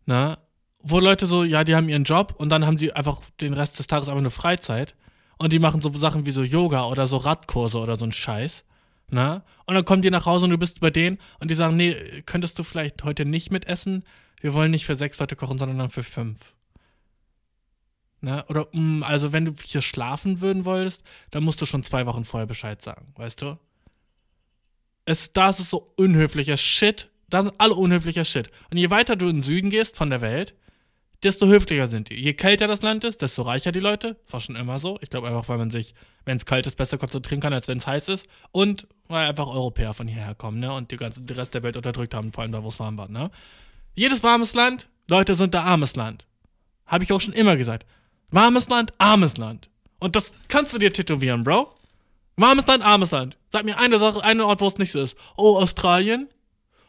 na, wo Leute so, ja, die haben ihren Job und dann haben sie einfach den Rest des Tages einfach nur Freizeit und die machen so Sachen wie so Yoga oder so Radkurse oder so ein Scheiß, na, und dann kommen die nach Hause und du bist bei denen und die sagen, nee, könntest du vielleicht heute nicht mitessen? Wir wollen nicht für sechs Leute kochen, sondern dann für fünf. Ne? Oder, mh, mm, also wenn du hier schlafen würden wolltest, dann musst du schon zwei Wochen vorher Bescheid sagen, weißt du? Es, da ist so unhöflicher Shit, Da sind alle unhöflicher Shit. Und je weiter du in den Süden gehst von der Welt, desto höflicher sind die. Je kälter das Land ist, desto reicher die Leute. War schon immer so. Ich glaube einfach, weil man sich, wenn es kalt ist, besser konzentrieren kann, als wenn es heiß ist. Und weil einfach Europäer von hierher kommen, ne? Und die ganze, den Rest der Welt unterdrückt haben, vor allem da, wo es warm war, ne? Jedes warmes Land, Leute sind da armes Land. Habe ich auch schon immer gesagt. Warmes Land, armes Land. Und das kannst du dir tätowieren, Bro. Warmes Land, armes Land. Sag mir eine Sache, einen Ort, wo es nicht so ist. Oh, Australien.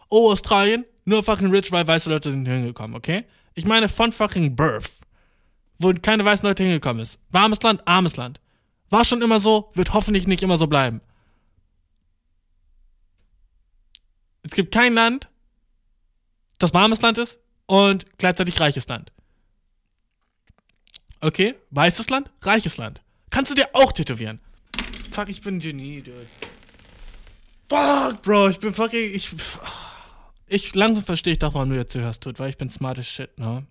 Oh, Australien. Nur fucking rich, weil weiße Leute sind hingekommen, okay? Ich meine von fucking Birth. Wo keine weißen Leute hingekommen ist. Warmes Land, armes Land. War schon immer so, wird hoffentlich nicht immer so bleiben. Es gibt kein Land, das warmes Land ist und gleichzeitig reiches Land. Okay, weißes Land, reiches Land. Kannst du dir auch tätowieren. Fuck, ich bin Genie, dude. Fuck, Bro, ich bin fucking. Ich, ich langsam verstehe ich doch, warum du jetzt hörst, dude, weil ich bin smart as shit, ne?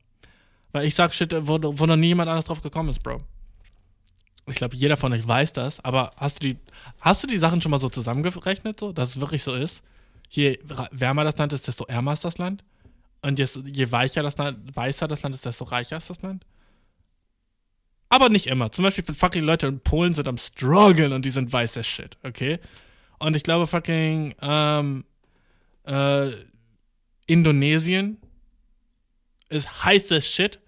Weil ich sag Shit, wo, wo noch niemand anders drauf gekommen ist, Bro. Ich glaube, jeder von euch weiß das, aber hast du die, hast du die Sachen schon mal so zusammengerechnet, so, dass es wirklich so ist? Je wärmer das Land ist, desto ärmer ist das Land. Und je, je weicher das Land, weißer das Land ist, desto reicher ist das Land. Aber nicht immer. Zum Beispiel fucking Leute in Polen sind am struggeln und die sind weiß as shit, okay? Und ich glaube fucking ähm, äh, Indonesien ist heiß as shit.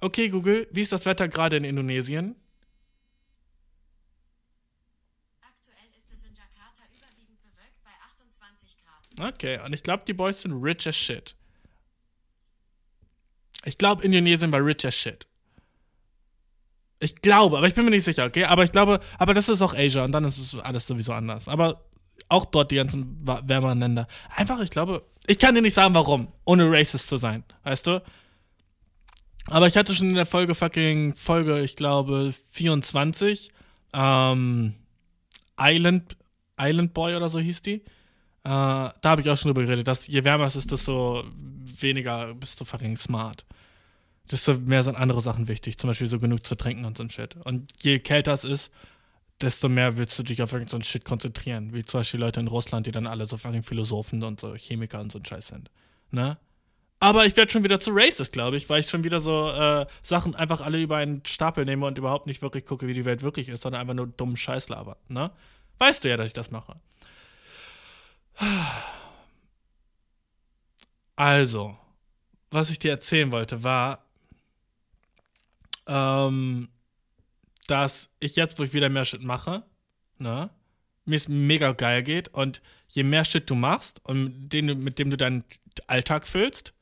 Okay, Google, wie ist das Wetter gerade in Indonesien? Aktuell ist es in Jakarta überwiegend bewölkt bei 28 Grad. Okay, und ich glaube, die Boys sind rich as shit. Ich glaube, Indonesien war rich as shit. Ich glaube, aber ich bin mir nicht sicher, okay? Aber ich glaube, aber das ist auch Asia und dann ist alles sowieso anders. Aber auch dort die ganzen wärmeren Länder. Einfach, ich glaube, ich kann dir nicht sagen, warum, ohne racist zu sein, weißt du? Aber ich hatte schon in der Folge fucking, Folge, ich glaube, 24, ähm, Island, Island Boy oder so hieß die. Äh, da habe ich auch schon drüber geredet, dass je wärmer es ist, desto weniger bist du fucking smart desto mehr sind andere Sachen wichtig, zum Beispiel so genug zu trinken und so ein Shit. Und je kälter es ist, desto mehr willst du dich auf irgendeinen Shit konzentrieren. Wie zum Beispiel Leute in Russland, die dann alle so fucking Philosophen und so Chemiker und so ein Scheiß sind. Ne? Aber ich werde schon wieder zu racist, glaube ich, weil ich schon wieder so äh, Sachen einfach alle über einen Stapel nehme und überhaupt nicht wirklich gucke, wie die Welt wirklich ist, sondern einfach nur dummen Scheiß laber. Ne? Weißt du ja, dass ich das mache. Also, was ich dir erzählen wollte, war, ähm, dass ich jetzt, wo ich wieder mehr Shit mache, ne, mir es mega geil geht und je mehr Shit du machst und den, mit dem du deinen Alltag füllst,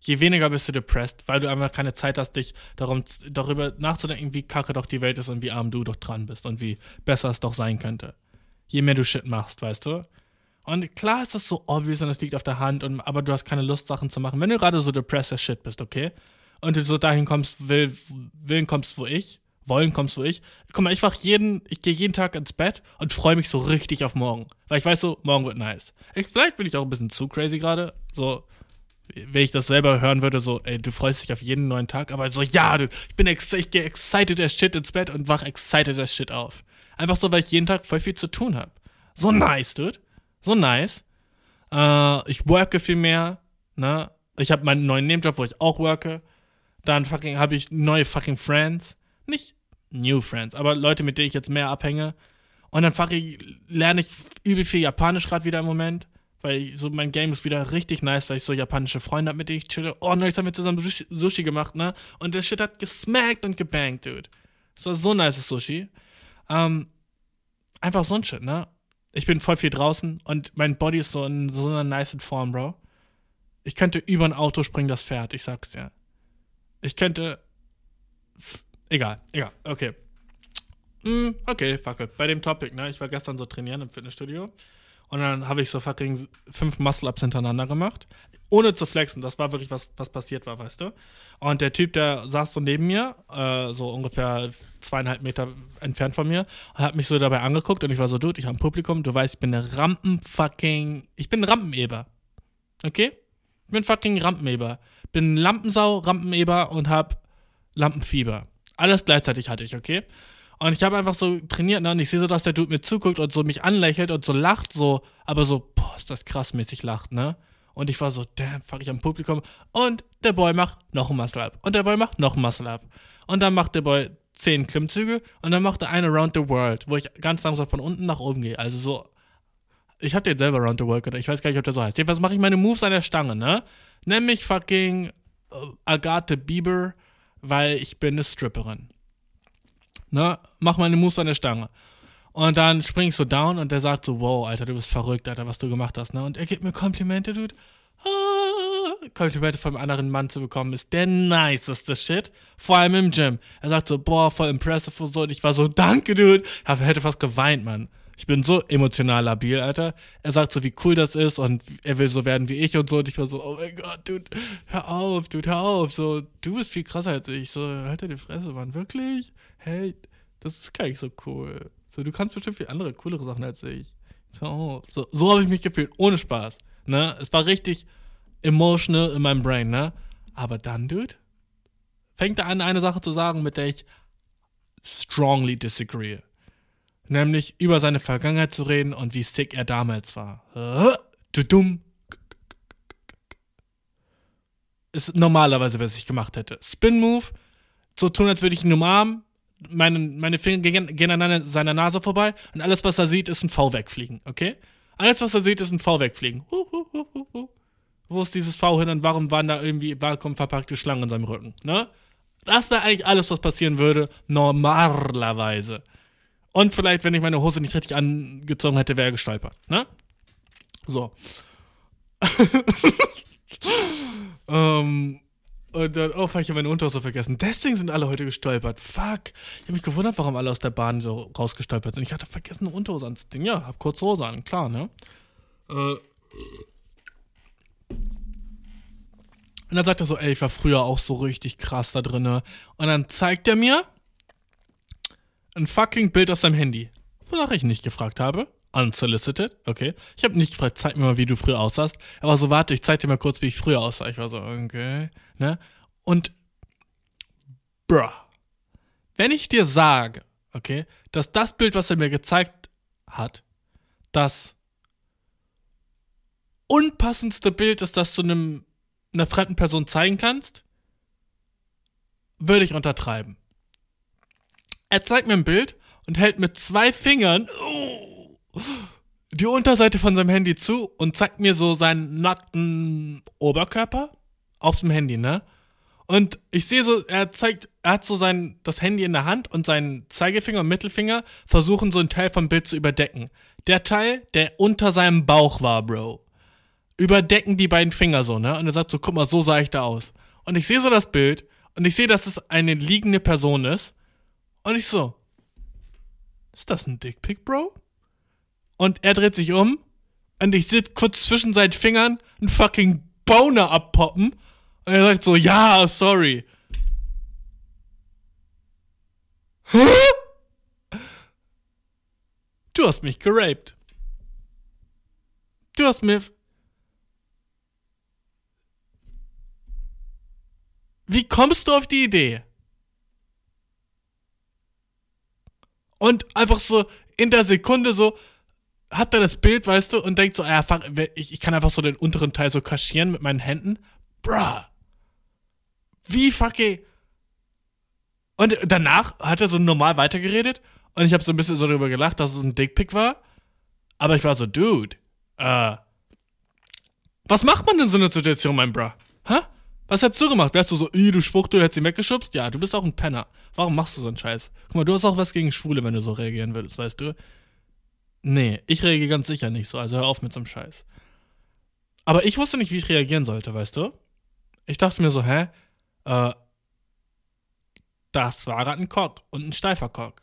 je weniger bist du depressed, weil du einfach keine Zeit hast, dich darum, darüber nachzudenken, wie kacke doch die Welt ist und wie arm du doch dran bist und wie besser es doch sein könnte. Je mehr du Shit machst, weißt du? Und klar ist das so obvious und es liegt auf der Hand, und, aber du hast keine Lust, Sachen zu machen. Wenn du gerade so depressed as shit bist, okay? und du so dahin kommst, will, willen kommst, wo ich, wollen kommst, wo ich. Guck mal, ich wach jeden, ich gehe jeden Tag ins Bett und freue mich so richtig auf morgen. Weil ich weiß so, morgen wird nice. Ich, vielleicht bin ich auch ein bisschen zu crazy gerade. So, wenn ich das selber hören würde, so, ey, du freust dich auf jeden neuen Tag, aber so, ja, du, ich bin ex ich gehe excited as shit ins Bett und wach excited as shit auf. Einfach so, weil ich jeden Tag voll viel zu tun habe. So nice, dude. So nice. Äh, ich worke viel mehr, ne? Ich habe meinen neuen Nebenjob, wo ich auch worke. Dann fucking habe ich neue fucking Friends. Nicht New Friends, aber Leute, mit denen ich jetzt mehr abhänge. Und dann fucking lerne ich übel viel Japanisch gerade wieder im Moment. Weil ich, so mein Game ist wieder richtig nice, weil ich so japanische Freunde habe, mit denen ich chille. Oh, neulich haben wir zusammen Sushi gemacht, ne? Und der Shit hat gesmackt und gebankt, dude. Das war so nice Sushi. Ähm, einfach so ein Shit, ne? Ich bin voll viel draußen und mein Body ist so in so einer nice Form, Bro. Ich könnte über ein Auto springen, das fährt, ich sag's dir. Ich könnte. Egal, egal, okay. Mm, okay, fuck it. Bei dem Topic, ne? Ich war gestern so trainieren im Fitnessstudio. Und dann habe ich so fucking fünf Muscle-Ups hintereinander gemacht. Ohne zu flexen. Das war wirklich was, was passiert war, weißt du? Und der Typ, der saß so neben mir, äh, so ungefähr zweieinhalb Meter entfernt von mir, und hat mich so dabei angeguckt und ich war so, Dude, ich habe ein Publikum, du weißt, ich bin eine Rampen-fucking. Ich bin ein Rampeneber. Okay? Ich bin fucking Rampeneber bin Lampensau, Rampeneber und hab Lampenfieber. Alles gleichzeitig hatte ich, okay? Und ich habe einfach so trainiert, ne? Und ich sehe so, dass der Dude mir zuguckt und so mich anlächelt und so lacht, so, aber so, boah, ist das krass mäßig lacht, ne? Und ich war so, damn, fuck ich am Publikum. Und der Boy macht noch ein Muscle-Up. Und der Boy macht noch ein Muscle-Up. Und dann macht der Boy zehn Klimmzüge und dann macht er eine Around the World, wo ich ganz langsam von unten nach oben gehe. Also so. Ich hab den selber Around the World oder ich weiß gar nicht, ob der so heißt. Jedenfalls mache ich meine Moves an der Stange, ne? Nenn mich fucking äh, Agathe Bieber, weil ich bin eine Stripperin. Ne? Mach meine Moves an der Stange. Und dann springst du down und der sagt so, wow, Alter, du bist verrückt, Alter, was du gemacht hast, ne? Und er gibt mir Komplimente, Dude. Ah, Komplimente vom anderen Mann zu bekommen, ist der niceste Shit. Vor allem im Gym. Er sagt so, boah, voll impressive und so. Und ich war so, danke, Dude. Ich hätte fast geweint, Mann. Ich bin so emotional labil, Alter. Er sagt so, wie cool das ist und er will so werden wie ich und so. Und ich war so, oh mein Gott, Dude, hör auf, Dude, hör auf. So, du bist viel krasser als ich. So, halt die Fresse, Mann. Wirklich? Hey, das ist gar nicht so cool. So, du kannst bestimmt viel andere, coolere Sachen als ich. So, so, so habe ich mich gefühlt, ohne Spaß. Ne? Es war richtig emotional in meinem Brain, ne? Aber dann, Dude, fängt er an, eine Sache zu sagen, mit der ich strongly disagree. Nämlich über seine Vergangenheit zu reden und wie sick er damals war. Du dumm. Ist normalerweise, was ich gemacht hätte. Spin Move, so tun, als würde ich ihn umarmen, meine, meine Finger gehen, gehen an seiner Nase vorbei und alles, was er sieht, ist ein V wegfliegen, okay? Alles, was er sieht, ist ein V wegfliegen. Wo ist dieses V hin und warum waren da irgendwie vakuumverpackte Schlangen in seinem Rücken, ne? Das wäre eigentlich alles, was passieren würde, normalerweise. Und vielleicht, wenn ich meine Hose nicht richtig angezogen hätte, wäre er gestolpert, ne? So. ähm, und dann, oh ich habe meine Unterhose vergessen. Deswegen sind alle heute gestolpert. Fuck. Ich habe mich gewundert, warum alle aus der Bahn so rausgestolpert sind. Ich hatte vergessen, eine Unterhose anzuziehen. Ja, hab kurze Hose an, klar, ne? Äh. Und dann sagt er so, ey, ich war früher auch so richtig krass da drinne. Und dann zeigt er mir ein fucking Bild aus seinem Handy. Wonach ich nicht gefragt habe. Unsolicited, okay. Ich habe nicht gefragt, zeig mir mal, wie du früher aussahst. Er war so, warte, ich zeig dir mal kurz, wie ich früher aussah. Ich war so, okay, ne? Und, bruh, wenn ich dir sage, okay, dass das Bild, was er mir gezeigt hat, das unpassendste Bild ist, das du einem, einer fremden Person zeigen kannst, würde ich untertreiben. Er zeigt mir ein Bild und hält mit zwei Fingern, die Unterseite von seinem Handy zu und zeigt mir so seinen nackten Oberkörper auf dem Handy, ne? Und ich sehe so, er zeigt, er hat so sein, das Handy in der Hand und seinen Zeigefinger und Mittelfinger versuchen so einen Teil vom Bild zu überdecken. Der Teil, der unter seinem Bauch war, Bro. Überdecken die beiden Finger so, ne? Und er sagt so, guck mal, so sah ich da aus. Und ich sehe so das Bild und ich sehe, dass es eine liegende Person ist. Und ich so, ist das ein Dickpick, Bro? und er dreht sich um und ich sehe kurz zwischen seinen Fingern einen fucking Boner abpoppen und er sagt so, ja, sorry. Hä? Du hast mich geraped. Du hast mir... Wie kommst du auf die Idee? Und einfach so in der Sekunde so, hat er das Bild, weißt du, und denkt so, ah, fuck, ich, ich kann einfach so den unteren Teil so kaschieren mit meinen Händen. Bruh. Wie fucking. Und danach hat er so normal weitergeredet und ich habe so ein bisschen so darüber gelacht, dass es ein Dickpick war. Aber ich war so, Dude, äh, was macht man in so einer Situation, mein Bruh? Hä? Was hättest du gemacht? Wärst du so, du Schwucht, du hättest ihn weggeschubst? Ja, du bist auch ein Penner. Warum machst du so einen Scheiß? Guck mal, du hast auch was gegen Schwule, wenn du so reagieren würdest, weißt du? Nee, ich reagiere ganz sicher nicht so, also hör auf mit so einem Scheiß. Aber ich wusste nicht, wie ich reagieren sollte, weißt du? Ich dachte mir so, hä? Äh, das war gerade ein Cock und ein steifer Cock.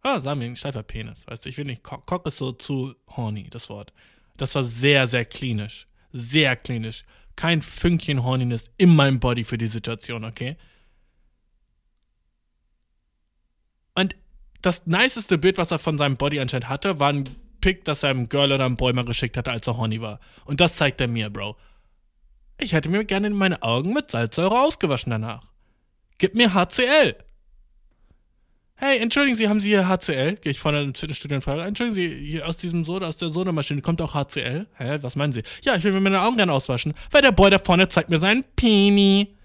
Ah, sagen wir ein steifer Penis, weißt du? Ich will nicht Cock. Cock ist so zu horny, das Wort. Das war sehr, sehr klinisch. Sehr klinisch. Kein Fünkchen Horniness in meinem Body für die Situation, okay? Und das niceste Bild, was er von seinem Body anscheinend hatte, war ein Pick, das er einem Girl oder einem Boy mal geschickt hatte, als er horny war. Und das zeigt er mir, Bro. Ich hätte mir gerne in meine Augen mit Salzsäure ausgewaschen danach. Gib mir HCL. Hey, entschuldigen Sie, haben Sie hier HCL? Gehe ich vorne im Fitnessstudio und entschuldigen Sie, hier aus diesem Soda, aus der Sodamaschine kommt auch HCL? Hä, was meinen Sie? Ja, ich will mir meine Augen gerne auswaschen, weil der Boy da vorne zeigt mir seinen Peni.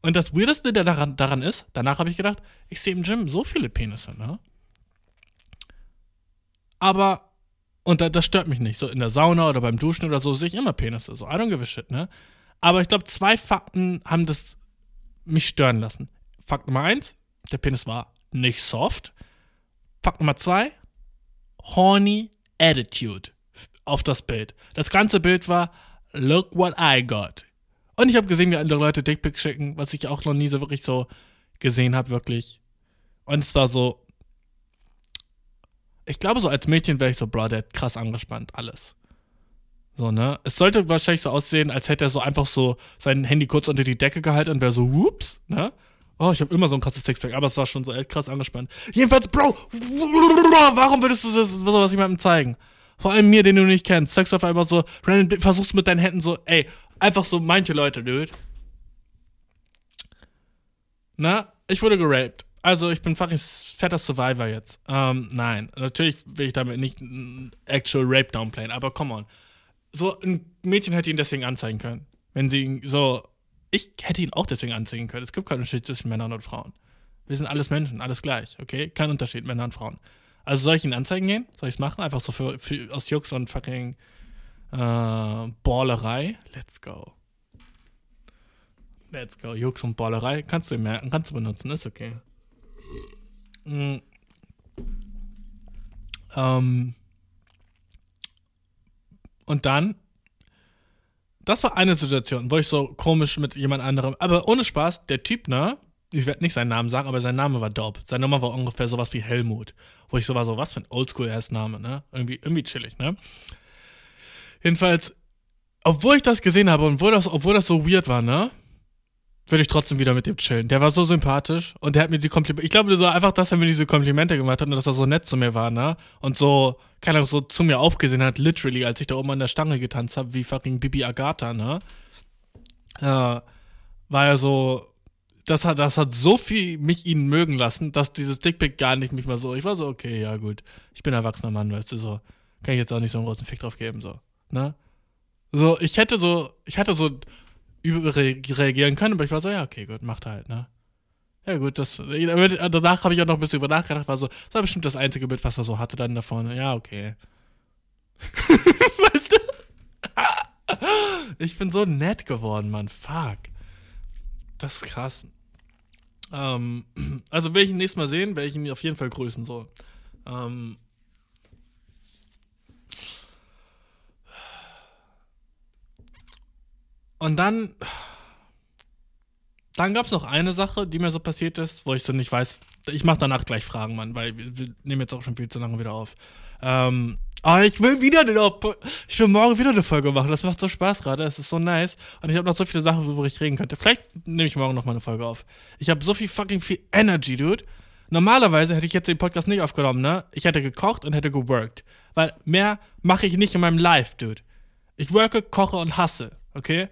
Und das Weirdeste der daran, daran ist, danach habe ich gedacht, ich sehe im Gym so viele Penisse, ne? Aber, und das stört mich nicht, so in der Sauna oder beim Duschen oder so sehe ich immer Penisse, so I don't give a shit, ne? Aber ich glaube, zwei Fakten haben das mich stören lassen. Fakt Nummer eins, der Penis war nicht soft. Fakt Nummer zwei, horny attitude auf das Bild. Das ganze Bild war, look what I got. Und ich habe gesehen, wie andere Leute Dickpics schicken, was ich auch noch nie so wirklich so gesehen habe, wirklich. Und es war so, ich glaube, so als Mädchen wäre ich so, bro, der hat krass angespannt, alles. So, ne? Es sollte wahrscheinlich so aussehen, als hätte er so einfach so sein Handy kurz unter die Decke gehalten und wäre so, whoops, ne? Oh, ich habe immer so ein krasses Sixpack, aber es war schon so echt krass angespannt. Jedenfalls, Bro, warum würdest du das, sowas jemandem zeigen? Vor allem mir, den du nicht kennst. Du auf einmal so, versuchst mit deinen Händen so, ey, einfach so manche Leute, dude. Na, ich wurde geraped. Also, ich bin fucking fetter Survivor jetzt. Ähm, nein, natürlich will ich damit nicht actual Rape downplayen, aber come on. So, ein Mädchen hätte ihn deswegen anzeigen können. Wenn sie ihn so ich hätte ihn auch deswegen anziehen können. Es gibt keinen Unterschied zwischen Männern und Frauen. Wir sind alles Menschen, alles gleich, okay? Kein Unterschied, Männer und Frauen. Also soll ich ihn anzeigen gehen? Soll ich es machen? Einfach so für, für, aus Jux und fucking äh, Ballerei? Let's go. Let's go. Jux und Ballerei. Kannst du merken, kannst du benutzen, ist okay. Mhm. Ähm. Und dann das war eine Situation, wo ich so komisch mit jemand anderem, aber ohne Spaß, der Typ, ne? Ich werde nicht seinen Namen sagen, aber sein Name war dope. Sein Nummer war ungefähr sowas wie Helmut. Wo ich so war, so, was für ein Oldschool-Ass-Name, ne? Irgendwie, irgendwie chillig, ne? Jedenfalls, obwohl ich das gesehen habe und obwohl das, obwohl das so weird war, ne? Würde ich trotzdem wieder mit dem chillen. Der war so sympathisch und der hat mir die Komplimente. Ich glaube so einfach, dass er mir diese Komplimente gemacht hat und dass er so nett zu mir war, ne? Und so, keine Ahnung, so zu mir aufgesehen hat, literally, als ich da oben an der Stange getanzt habe, wie fucking Bibi Agatha, ne? Äh, war er so, das hat, das hat so viel mich ihn mögen lassen, dass dieses Dickpick gar nicht mich mal so, ich war so, okay, ja gut, ich bin erwachsener Mann, weißt du, so, kann ich jetzt auch nicht so einen großen Fick drauf geben, so, ne? So, ich hätte so, ich hatte so überreagieren können, aber ich war so, ja, okay, gut, macht halt, ne? Ja, gut, das, danach habe ich auch noch ein bisschen über nachgedacht, war so, das war bestimmt das einzige Bild, was er so hatte dann da vorne. Ja, okay. weißt du? ich bin so nett geworden, Mann, fuck. Das ist krass. Ähm, also, will ich ihn nächstes Mal sehen, werde ich ihn auf jeden Fall grüßen, so. Ähm, Und dann, dann gab es noch eine Sache, die mir so passiert ist, wo ich so nicht weiß. Ich mache danach gleich Fragen, Mann, weil wir, wir, nehmen jetzt auch schon viel zu lange wieder auf. Ähm, aber ich will wieder den Op Ich will morgen wieder eine Folge machen. Das macht so Spaß gerade. Es ist so nice. Und ich habe noch so viele Sachen, worüber ich reden könnte. Vielleicht nehme ich morgen noch mal eine Folge auf. Ich habe so viel fucking viel Energy, dude. Normalerweise hätte ich jetzt den Podcast nicht aufgenommen, ne? Ich hätte gekocht und hätte geworkt. Weil mehr mache ich nicht in meinem Life, dude. Ich worke, koche und hasse, okay?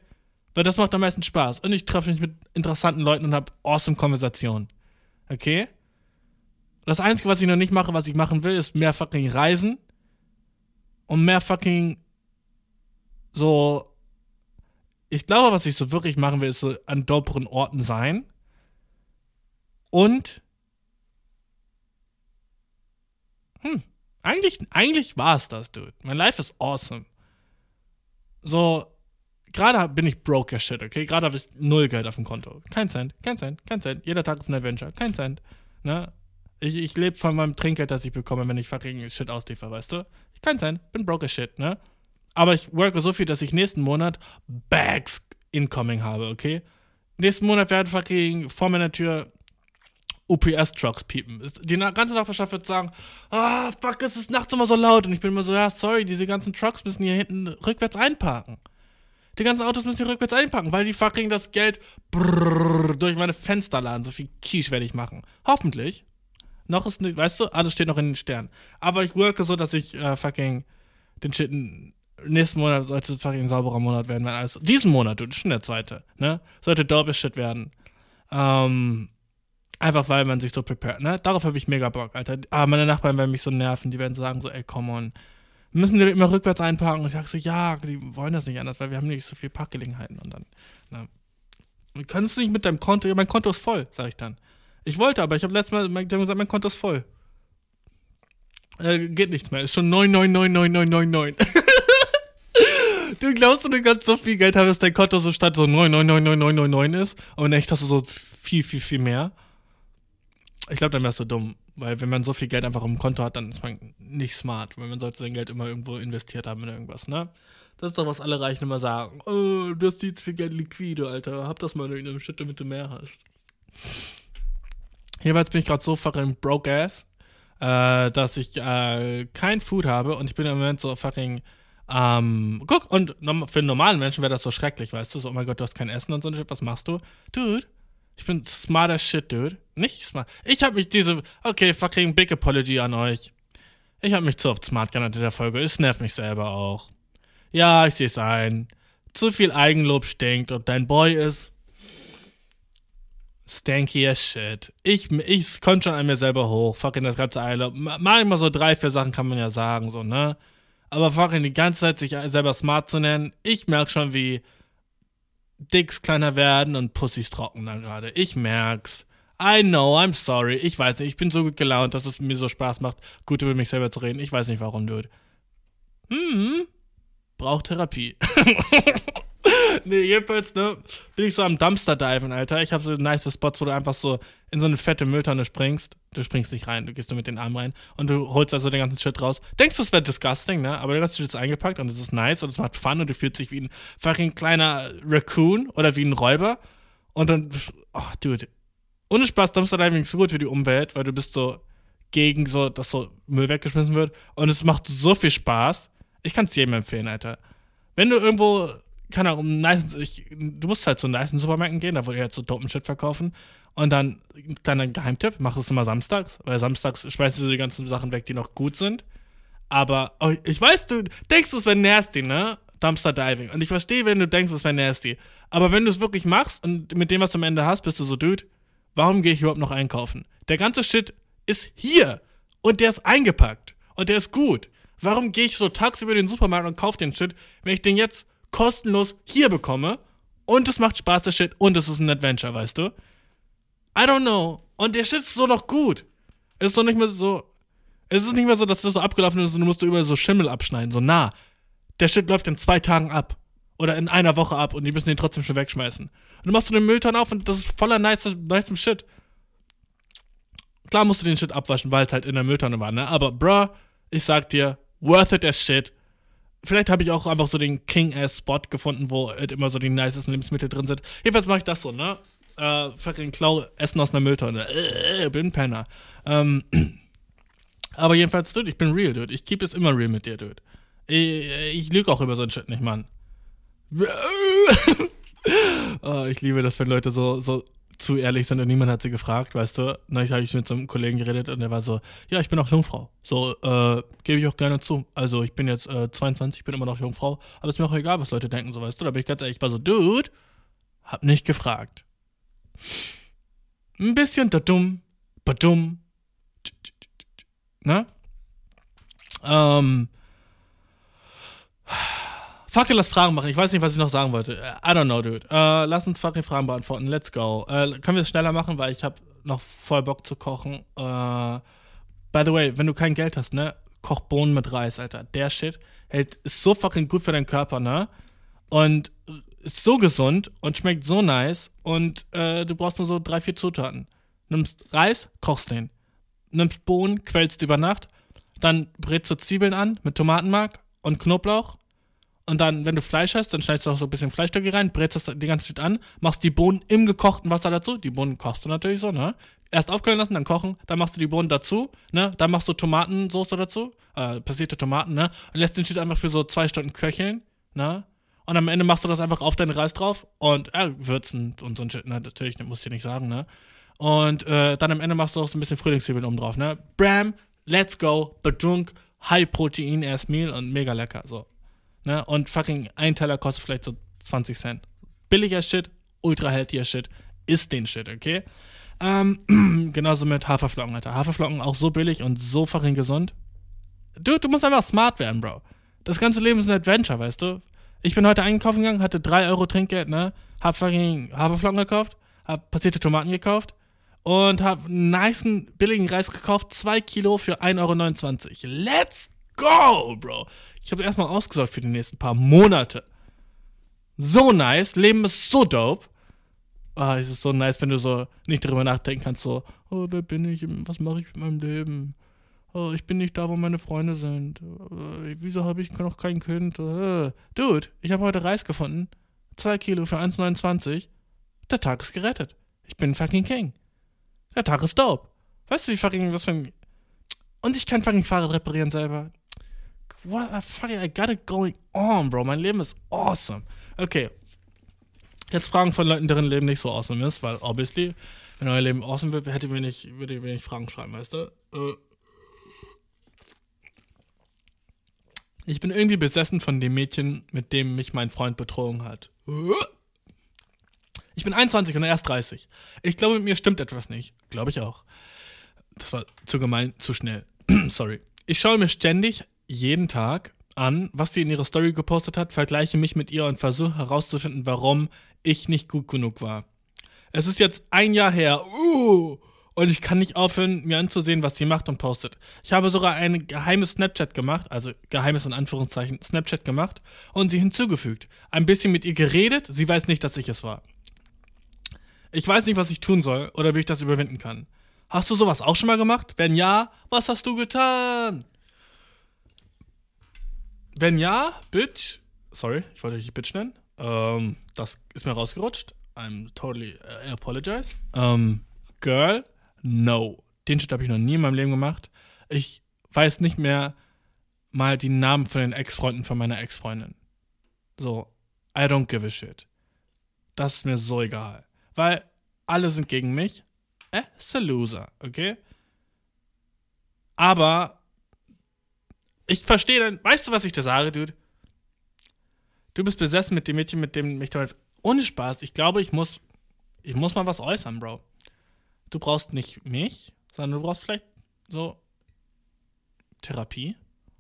Weil das macht am meisten Spaß. Und ich treffe mich mit interessanten Leuten und habe awesome Konversationen. Okay? Das Einzige, was ich noch nicht mache, was ich machen will, ist mehr fucking reisen. Und mehr fucking so. Ich glaube, was ich so wirklich machen will, ist so an doperen Orten sein. Und. Hm. Eigentlich, eigentlich war es das, dude. Mein Life ist awesome. So, gerade bin ich broke as shit, okay? Gerade habe ich null Geld auf dem Konto. Kein Cent, kein Cent, kein Cent. Jeder Tag ist ein Adventure, kein Cent. Ne? Ich, ich lebe von meinem Trinkgeld, das ich bekomme, wenn ich fucking Shit ausliefer, weißt du? Kein Cent, bin broke as shit, ne? Aber ich worke so viel, dass ich nächsten Monat Bags incoming habe, okay? Nächsten Monat werden fucking vor meiner Tür UPS-Trucks piepen. Die ganze Nachbarschaft wird sagen, ah, fuck, es ist nachts immer so laut. Und ich bin immer so, ja, sorry, diese ganzen Trucks müssen hier hinten rückwärts einparken. Die ganzen Autos müssen die rückwärts einpacken, weil die fucking das Geld brrr, durch meine Fenster laden. So viel Quiche werde ich machen. Hoffentlich. Noch ist nicht, weißt du, alles steht noch in den Sternen. Aber ich worke so, dass ich äh, fucking den Shit nächsten Monat sollte fucking ein sauberer Monat werden, wenn alles. Diesen Monat, du, das ist schon der zweite, ne? Sollte dope Shit werden. Ähm, Einfach weil man sich so prepared, ne? Darauf habe ich mega Bock, Alter. Aber meine Nachbarn werden mich so nerven, die werden sagen so, ey, come on. Müssen wir immer rückwärts einparken? Und ich sage so, ja, die wollen das nicht anders, weil wir haben nicht so viel Parkgelegenheiten. Und dann, ne? Du kannst nicht mit deinem Konto, mein Konto ist voll, sage ich dann. Ich wollte, aber ich habe letztes Mal mein, gesagt, mein Konto ist voll. Äh, geht nichts mehr, ist schon 999999. du glaubst, du kannst so viel Geld haben, dass dein Konto so statt so 999999 ist, aber in echt hast du so viel, viel, viel mehr. Ich glaube, dann wärst du dumm. Weil wenn man so viel Geld einfach im Konto hat, dann ist man nicht smart. Weil man sollte sein Geld immer irgendwo investiert haben in irgendwas, ne? Das ist doch, was alle Reichen immer sagen. Oh, du hast jetzt viel Geld liquide, Alter. Hab das mal in einem Schritt, damit du mehr hast. Jeweils bin ich gerade so fucking broke ass, äh, dass ich äh, kein Food habe und ich bin im Moment so fucking ähm, guck, und für einen normalen Menschen wäre das so schrecklich, weißt du? So, oh mein Gott, du hast kein Essen und so ein Shit, was machst du? Dude, ich bin smarter Shit, Dude. Nicht smart. Ich hab mich diese, okay, fucking Big Apology an euch. Ich hab mich zu oft smart genannt in der Folge. Es nervt mich selber auch. Ja, ich seh's ein. Zu viel Eigenlob stinkt und dein Boy ist stanky as shit. Ich, ich konnte schon an mir selber hoch. Fucking das ganze Eilob. Manchmal so drei, vier Sachen kann man ja sagen, so, ne? Aber fucking die ganze Zeit sich selber smart zu nennen, ich merk schon, wie Dicks kleiner werden und Pussys trockener gerade. Ich merk's. I know, I'm sorry. Ich weiß nicht, ich bin so gut gelaunt, dass es mir so Spaß macht, gut über mich selber zu reden. Ich weiß nicht warum, Dude. Hm, braucht Therapie. nee, jedenfalls, ne, bin ich so am Dumpster-Diven, Alter. Ich habe so nice Spots, wo du einfach so in so eine fette Mülltonne springst. Du springst nicht rein, du gehst nur mit den Armen rein und du holst also den ganzen Shit raus. Denkst du, es wäre disgusting, ne? Aber der ganze Shit ist eingepackt und es ist nice und es macht Fun und du fühlst dich wie ein fucking kleiner Raccoon oder wie ein Räuber. Und dann, oh, dude. Ohne Spaß, Dumpster-Diving ist so gut für die Umwelt, weil du bist so gegen so, dass so Müll weggeschmissen wird. Und es macht so viel Spaß. Ich kann es jedem empfehlen, Alter. Wenn du irgendwo keine Ahnung, nice, ich, du musst halt zu nice Supermärkten gehen, da wo die halt so dopen Shit verkaufen. Und dann, dein Geheimtipp, mach es immer samstags, weil samstags schmeißt du die ganzen Sachen weg, die noch gut sind. Aber, oh, ich weiß, du denkst, es wäre nasty, ne? Dumpster Diving. Und ich verstehe, wenn du denkst, es wäre nasty. Aber wenn du es wirklich machst und mit dem, was du am Ende hast, bist du so, Dude, warum gehe ich überhaupt noch einkaufen? Der ganze Shit ist hier. Und der ist eingepackt. Und der ist gut. Warum gehe ich so tagsüber in den Supermarkt und kaufe den Shit, wenn ich den jetzt kostenlos hier bekomme und es macht Spaß, der Shit, und es ist ein Adventure, weißt du? I don't know. Und der Shit ist so noch gut. Es ist doch nicht mehr so. Es ist nicht mehr so, dass das so abgelaufen ist und du musst überall so Schimmel abschneiden. So, nah. Der Shit läuft in zwei Tagen ab. Oder in einer Woche ab und die müssen den trotzdem schon wegschmeißen. Und du machst du den Müllton auf und das ist voller nice, nice Shit. Klar musst du den Shit abwaschen, weil es halt in der Mülltonne war, ne? Aber, bruh, ich sag dir, worth it as shit. Vielleicht habe ich auch einfach so den King-Ass-Spot gefunden, wo halt immer so die nicesten Lebensmittel drin sind. Jedenfalls mache ich das so, ne? Äh, fucking Klau Essen aus einer Mülltonne. Äh, bin Penner. Ähm, aber jedenfalls, Dude, ich bin real, Dude. Ich keep es immer real mit dir, Dude. Ich, ich lüge auch über so ein Shit nicht, Mann. oh, ich liebe das, wenn Leute so, so zu ehrlich sind und niemand hat sie gefragt, weißt du. Neulich habe ich mit so einem Kollegen geredet und der war so, ja, ich bin auch Jungfrau. So, äh, gebe ich auch gerne zu. Also ich bin jetzt äh, 22, bin immer noch Jungfrau, aber ist mir auch egal, was Leute denken, so weißt du. Da bin ich ganz ehrlich, ich war so, Dude, hab nicht gefragt. Ein bisschen da dumm, dumm. Ne? Ähm, Fuck, lass Fragen machen. Ich weiß nicht, was ich noch sagen wollte. I don't know, dude. Uh, lass uns fucking Fragen beantworten. Let's go. Uh, können wir es schneller machen, weil ich habe noch voll Bock zu kochen. Uh, by the way, wenn du kein Geld hast, ne? Koch Bohnen mit Reis, Alter. Der Shit hält, ist so fucking gut für deinen Körper, ne? Und ist so gesund und schmeckt so nice. Und du brauchst nur so drei, vier Zutaten. Nimmst Reis, kochst den. Nimmst Bohnen, quälst über Nacht. Dann brätst du Zwiebeln an mit Tomatenmark und Knoblauch und dann, wenn du Fleisch hast, dann schneidest du auch so ein bisschen Fleischstücke rein, brätst das die ganze Zeit an, machst die Bohnen im gekochten Wasser dazu. Die Bohnen kochst du natürlich so, ne? Erst aufkühlen lassen, dann kochen, dann machst du die Bohnen dazu, ne? Dann machst du Tomatensauce dazu, äh, passierte Tomaten, ne? Und lässt den Shit einfach für so zwei Stunden köcheln, ne? Und am Ende machst du das einfach auf deinen Reis drauf und äh, würzen und so ein Shit, ne? Natürlich, muss ich dir nicht sagen, ne? Und äh, dann am Ende machst du auch so ein bisschen Frühlingszwiebeln oben drauf, ne? Bram, let's go, bedrunk, High Protein Ass Meal und mega lecker, so. Ne? Und fucking ein Teller kostet vielleicht so 20 Cent. Billiger Shit, ultra healthier Shit, ist den Shit, okay? Ähm, genauso mit Haferflocken, Alter. Haferflocken auch so billig und so fucking gesund. Du, du musst einfach smart werden, Bro. Das ganze Leben ist ein Adventure, weißt du? Ich bin heute einkaufen gegangen, hatte 3 Euro Trinkgeld, ne? Hab fucking Haferflocken gekauft, hab passierte Tomaten gekauft und hab einen niceen, billigen Reis gekauft, 2 Kilo für 1,29 Euro. Let's go, Bro. Ich habe erstmal ausgesorgt für die nächsten paar Monate. So nice, Leben ist so dope. Ah, es ist so nice, wenn du so nicht darüber nachdenken kannst, so, oh, wer bin ich, was mache ich mit meinem Leben? Oh, ich bin nicht da, wo meine Freunde sind. Oh, wieso habe ich noch kein Kind? Oh, Dude, ich habe heute Reis gefunden. Zwei Kilo für 1,29. Der Tag ist gerettet. Ich bin fucking King. Der Tag ist dope. Weißt du, wie fucking, was für ein... Und ich kann fucking Fahrrad reparieren selber. What the fuck, I got it going on, bro. Mein Leben ist awesome. Okay, Jetzt Fragen von Leuten, deren Leben nicht so awesome ist, weil obviously, wenn euer Leben awesome wird, hätte mir nicht, würde ich mir nicht Fragen schreiben, weißt du? Äh. Ich bin irgendwie besessen von dem Mädchen, mit dem mich mein Freund betrogen hat. Ich bin 21 und er ist 30. Ich glaube, mit mir stimmt etwas nicht. Glaube ich auch. Das war zu gemein, zu schnell. Sorry. Ich schaue mir ständig jeden Tag an, was sie in ihrer Story gepostet hat, vergleiche mich mit ihr und versuche herauszufinden, warum ich nicht gut genug war. Es ist jetzt ein Jahr her. Uh, und ich kann nicht aufhören, mir anzusehen, was sie macht und postet. Ich habe sogar ein geheimes Snapchat gemacht, also geheimes in Anführungszeichen Snapchat gemacht und sie hinzugefügt. Ein bisschen mit ihr geredet, sie weiß nicht, dass ich es war. Ich weiß nicht, was ich tun soll oder wie ich das überwinden kann. Hast du sowas auch schon mal gemacht? Wenn ja, was hast du getan? Wenn ja, Bitch. Sorry, ich wollte dich Bitch nennen. Ähm, das ist mir rausgerutscht. I'm totally uh, apologize. Ähm, Girl, no. Den Shit habe ich noch nie in meinem Leben gemacht. Ich weiß nicht mehr mal die Namen von den Ex-Freunden von meiner Ex-Freundin. So, I don't give a shit. Das ist mir so egal. Weil alle sind gegen mich. Eh, ist a loser, okay? Aber ich verstehe dann, weißt du, was ich da sage, Dude? Du bist besessen mit dem Mädchen, mit dem mich damit. Ohne Spaß. Ich glaube, ich muss. Ich muss mal was äußern, Bro. Du brauchst nicht mich, sondern du brauchst vielleicht so. Therapie.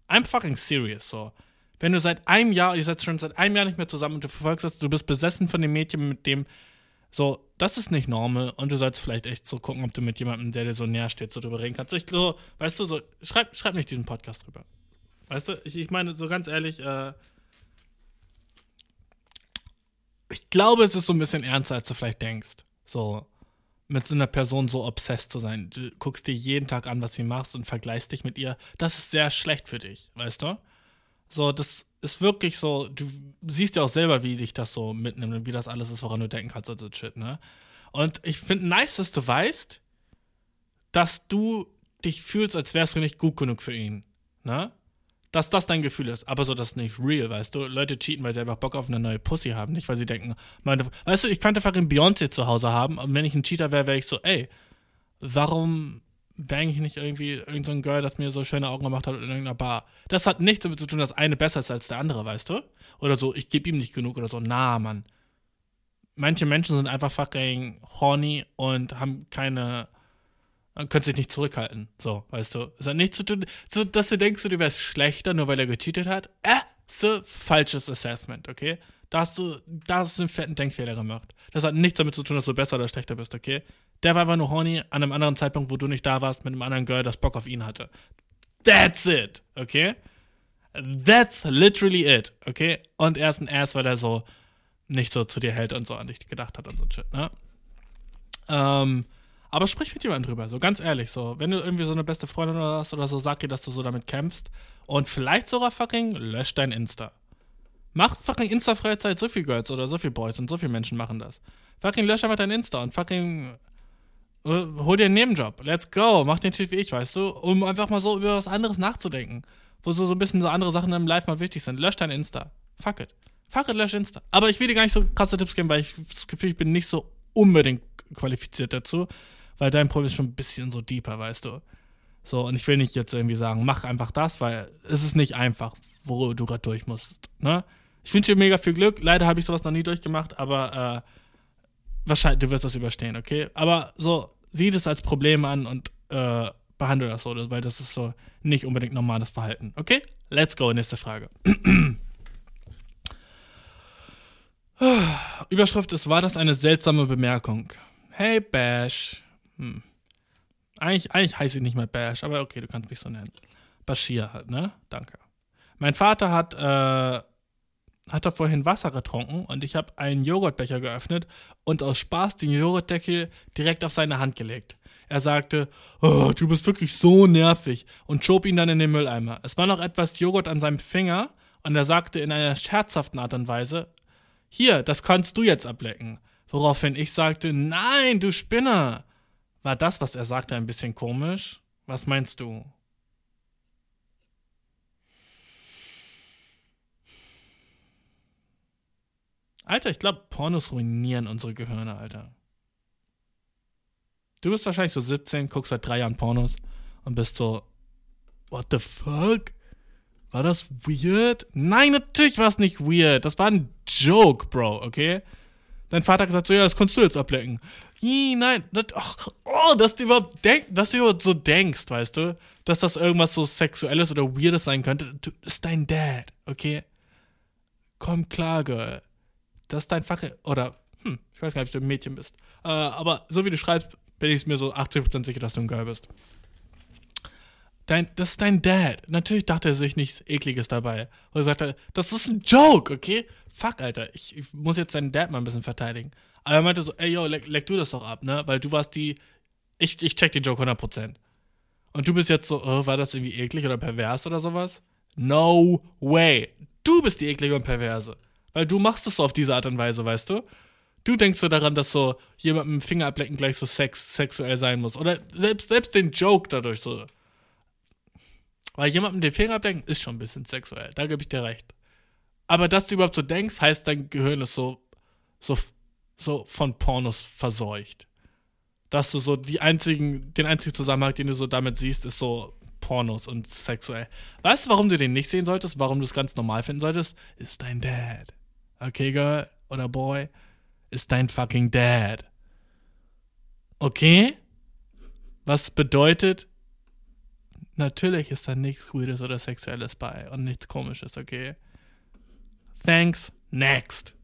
I'm fucking serious, so. Wenn du seit einem Jahr, ihr seid schon seit einem Jahr nicht mehr zusammen und du verfolgst das, du bist besessen von dem Mädchen, mit dem. So, das ist nicht normal und du sollst vielleicht echt so gucken, ob du mit jemandem, der dir so näher steht, so drüber reden kannst. Ich so, weißt du, so, schreib, schreib nicht diesen Podcast drüber. Weißt du, ich, ich meine, so ganz ehrlich, äh, ich glaube, es ist so ein bisschen ernster, als du vielleicht denkst. So, mit so einer Person so obsessed zu sein. Du guckst dir jeden Tag an, was sie macht und vergleichst dich mit ihr. Das ist sehr schlecht für dich, weißt du? So, das ist wirklich so, du siehst ja auch selber, wie dich das so mitnimmt und wie das alles ist, woran du denken kannst und so Shit, ne? Und ich finde nice, dass du weißt, dass du dich fühlst, als wärst du nicht gut genug für ihn, ne? Dass das dein Gefühl ist. Aber so, das ist nicht real, weißt du? Leute cheaten, weil sie einfach Bock auf eine neue Pussy haben, nicht weil sie denken, meine, weißt du, ich könnte einen Beyoncé zu Hause haben und wenn ich ein Cheater wäre, wäre ich so, ey, warum bang ich nicht irgendwie irgendein so Girl, das mir so schöne Augen gemacht hat in irgendeiner Bar? Das hat nichts damit zu tun, dass eine besser ist als der andere, weißt du? Oder so, ich gebe ihm nicht genug oder so, na, Mann. Manche Menschen sind einfach fucking horny und haben keine dann könntest du dich nicht zurückhalten. So, weißt du. Es hat nichts zu tun, so, dass du denkst, du wärst schlechter, nur weil er gecheatet hat. Äh, so falsches Assessment, okay? Da hast du, da hast du einen fetten Denkfehler gemacht. Das hat nichts damit zu tun, dass du besser oder schlechter bist, okay? Der war einfach nur horny an einem anderen Zeitpunkt, wo du nicht da warst, mit einem anderen Girl, das Bock auf ihn hatte. That's it, okay? That's literally it, okay? Und er ist ein Ass, weil er so nicht so zu dir hält und so an dich gedacht hat und so shit, ne? Ähm, aber sprich mit jemandem drüber, so ganz ehrlich. So, wenn du irgendwie so eine beste Freundin oder hast oder so, sag dir, dass du so damit kämpfst. Und vielleicht sogar fucking lösch dein Insta. Mach fucking Insta-Freizeit, so viel Girls oder so viel Boys und so viele Menschen machen das. Fucking lösch einfach dein Insta und fucking uh, hol dir einen Nebenjob. Let's go. Mach den Shit wie ich, weißt du, um einfach mal so über was anderes nachzudenken. Wo so, so ein bisschen so andere Sachen im Life mal wichtig sind. Lösch dein Insta. Fuck it. Fuck it, lösch Insta. Aber ich will dir gar nicht so krasse Tipps geben, weil ich das Gefühl, ich bin nicht so unbedingt qualifiziert dazu weil dein Problem ist schon ein bisschen so deeper, weißt du. So, und ich will nicht jetzt irgendwie sagen, mach einfach das, weil es ist nicht einfach, wo du gerade durch musst. Ne? Ich wünsche dir mega viel Glück. Leider habe ich sowas noch nie durchgemacht, aber äh, wahrscheinlich, du wirst das überstehen, okay? Aber so, sieh das als Problem an und äh, behandle das so, weil das ist so nicht unbedingt normales Verhalten. Okay? Let's go, nächste Frage. Überschrift ist, war das eine seltsame Bemerkung? Hey Bash. Hm. Eigentlich, eigentlich heiße ich nicht mehr Bash, aber okay, du kannst mich so nennen. Bashir halt, ne? Danke. Mein Vater hat, äh, hat da vorhin Wasser getrunken und ich habe einen Joghurtbecher geöffnet und aus Spaß den Joghurtdeckel direkt auf seine Hand gelegt. Er sagte, oh, du bist wirklich so nervig und schob ihn dann in den Mülleimer. Es war noch etwas Joghurt an seinem Finger und er sagte in einer scherzhaften Art und Weise, hier, das kannst du jetzt ablecken. Woraufhin ich sagte, nein, du Spinner. War das, was er sagte, ein bisschen komisch? Was meinst du? Alter, ich glaube, Pornos ruinieren unsere Gehirne, Alter. Du bist wahrscheinlich so 17, guckst seit drei Jahren Pornos und bist so, what the fuck? War das weird? Nein, natürlich war es nicht weird. Das war ein Joke, Bro, okay? Dein Vater hat gesagt, so, ja, das kannst du jetzt ablecken. Ih, nein, das, ach, oh, dass du überhaupt denk, dass du überhaupt so denkst, weißt du? Dass das irgendwas so Sexuelles oder Weirdes sein könnte. Du, das ist dein Dad, okay? Komm klar, Girl. Das ist dein Fach, oder, hm, ich weiß gar nicht, ob du ein Mädchen bist. Äh, aber so wie du schreibst, bin ich mir so 80% sicher, dass du ein Girl bist. Dein, das ist dein Dad. Natürlich dachte er sich nichts Ekliges dabei. Und er sagte, das ist ein Joke, okay? Fuck, Alter, ich, ich muss jetzt deinen Dad mal ein bisschen verteidigen. Aber er meinte so, ey, yo, leck, leck du das doch ab, ne? Weil du warst die, ich, ich check den Joke 100%. Und du bist jetzt so, oh, war das irgendwie eklig oder pervers oder sowas? No way. Du bist die eklige und perverse. Weil du machst es so auf diese Art und Weise, weißt du? Du denkst so daran, dass so jemand mit dem Finger ablecken gleich so sex, sexuell sein muss. Oder selbst, selbst den Joke dadurch so. Weil jemandem den Finger ablenken ist schon ein bisschen sexuell. Da gebe ich dir recht. Aber dass du überhaupt so denkst, heißt, dein Gehirn ist so, so, so von Pornos verseucht. Dass du so die einzigen, den einzigen Zusammenhang, den du so damit siehst, ist so Pornos und sexuell. Weißt du, warum du den nicht sehen solltest? Warum du es ganz normal finden solltest? Ist dein Dad. Okay, Girl oder Boy? Ist dein fucking Dad. Okay? Was bedeutet, Natürlich ist da nichts Weirdes oder Sexuelles bei und nichts Komisches, okay? Thanks, next.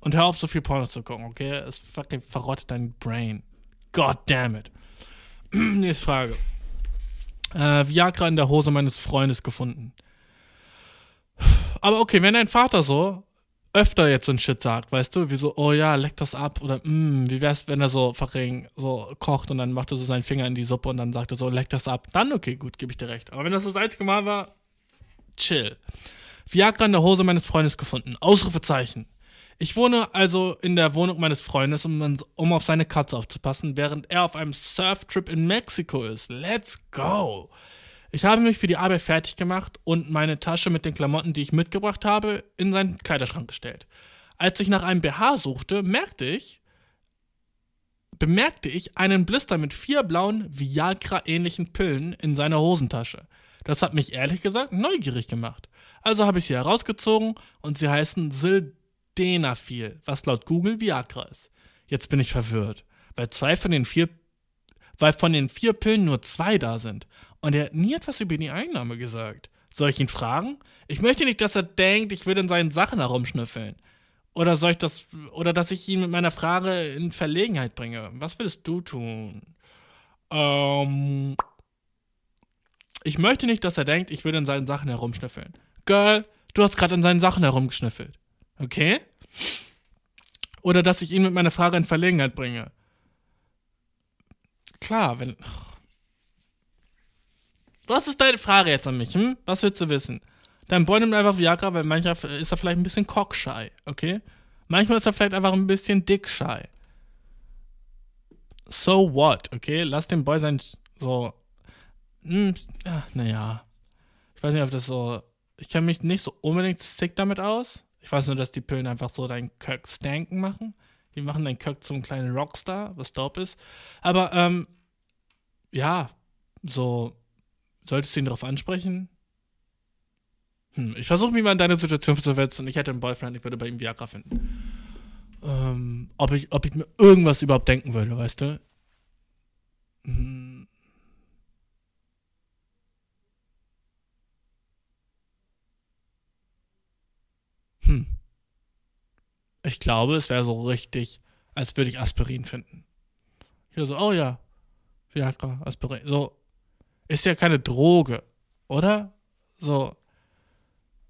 Und hör auf, so viel Pornos zu gucken, okay? Es verrottet dein Brain. God damn it. Nächste Frage. Äh, Viagra in der Hose meines Freundes gefunden. Aber okay, wenn dein Vater so öfter jetzt so ein Shit sagt, weißt du, wie so, oh ja, leck das ab oder mm, wie wär's, wenn er so fucking so kocht und dann macht er so seinen Finger in die Suppe und dann sagt er so, leck das ab, dann okay, gut, gebe ich dir recht. Aber wenn das das einzige Mal war, chill. Viagra in der Hose meines Freundes gefunden. Ausrufezeichen. Ich wohne also in der Wohnung meines Freundes, um, um auf seine Katze aufzupassen, während er auf einem Surftrip in Mexiko ist. Let's go! Ich habe mich für die Arbeit fertig gemacht und meine Tasche mit den Klamotten, die ich mitgebracht habe, in seinen Kleiderschrank gestellt. Als ich nach einem BH suchte, merkte ich, bemerkte ich einen Blister mit vier blauen Viagra-ähnlichen Pillen in seiner Hosentasche. Das hat mich ehrlich gesagt neugierig gemacht. Also habe ich sie herausgezogen und sie heißen Sildenafil, was laut Google Viagra ist. Jetzt bin ich verwirrt, weil zwei von den vier weil von den vier Pillen nur zwei da sind und er hat nie etwas über die Einnahme gesagt. Soll ich ihn fragen? Ich möchte nicht, dass er denkt, ich würde in seinen Sachen herumschnüffeln. Oder soll ich das, oder dass ich ihn mit meiner Frage in Verlegenheit bringe. Was würdest du tun? Ähm, ich möchte nicht, dass er denkt, ich würde in seinen Sachen herumschnüffeln. Girl, du hast gerade in seinen Sachen herumgeschnüffelt. Okay? Oder dass ich ihn mit meiner Frage in Verlegenheit bringe. Klar, wenn. Was ist deine Frage jetzt an mich? Hm? Was willst du wissen? Dein Boy nimmt einfach Viagra, weil manchmal ist er vielleicht ein bisschen cockshy, okay? Manchmal ist er vielleicht einfach ein bisschen dickshy. So what, okay? Lass den Boy sein, so. Hm, ja, naja. Ich weiß nicht, ob das so. Ich kenne mich nicht so unbedingt sick damit aus. Ich weiß nur, dass die Pillen einfach so deinen Kirk stanken machen. Die machen deinen Kirk zum kleinen Rockstar, was dope ist. Aber, ähm, ja, so Solltest du ihn darauf ansprechen? Hm, ich versuche mich mal in deine Situation zu versetzen. Ich hätte einen Boyfriend, ich würde bei ihm Viagra finden. Ähm, ob, ich, ob ich mir irgendwas überhaupt denken würde, weißt du? Hm. Hm. Ich glaube, es wäre so richtig, als würde ich Aspirin finden. Hier so, oh ja, Viagra, Aspirin. So, ist ja keine Droge, oder? So,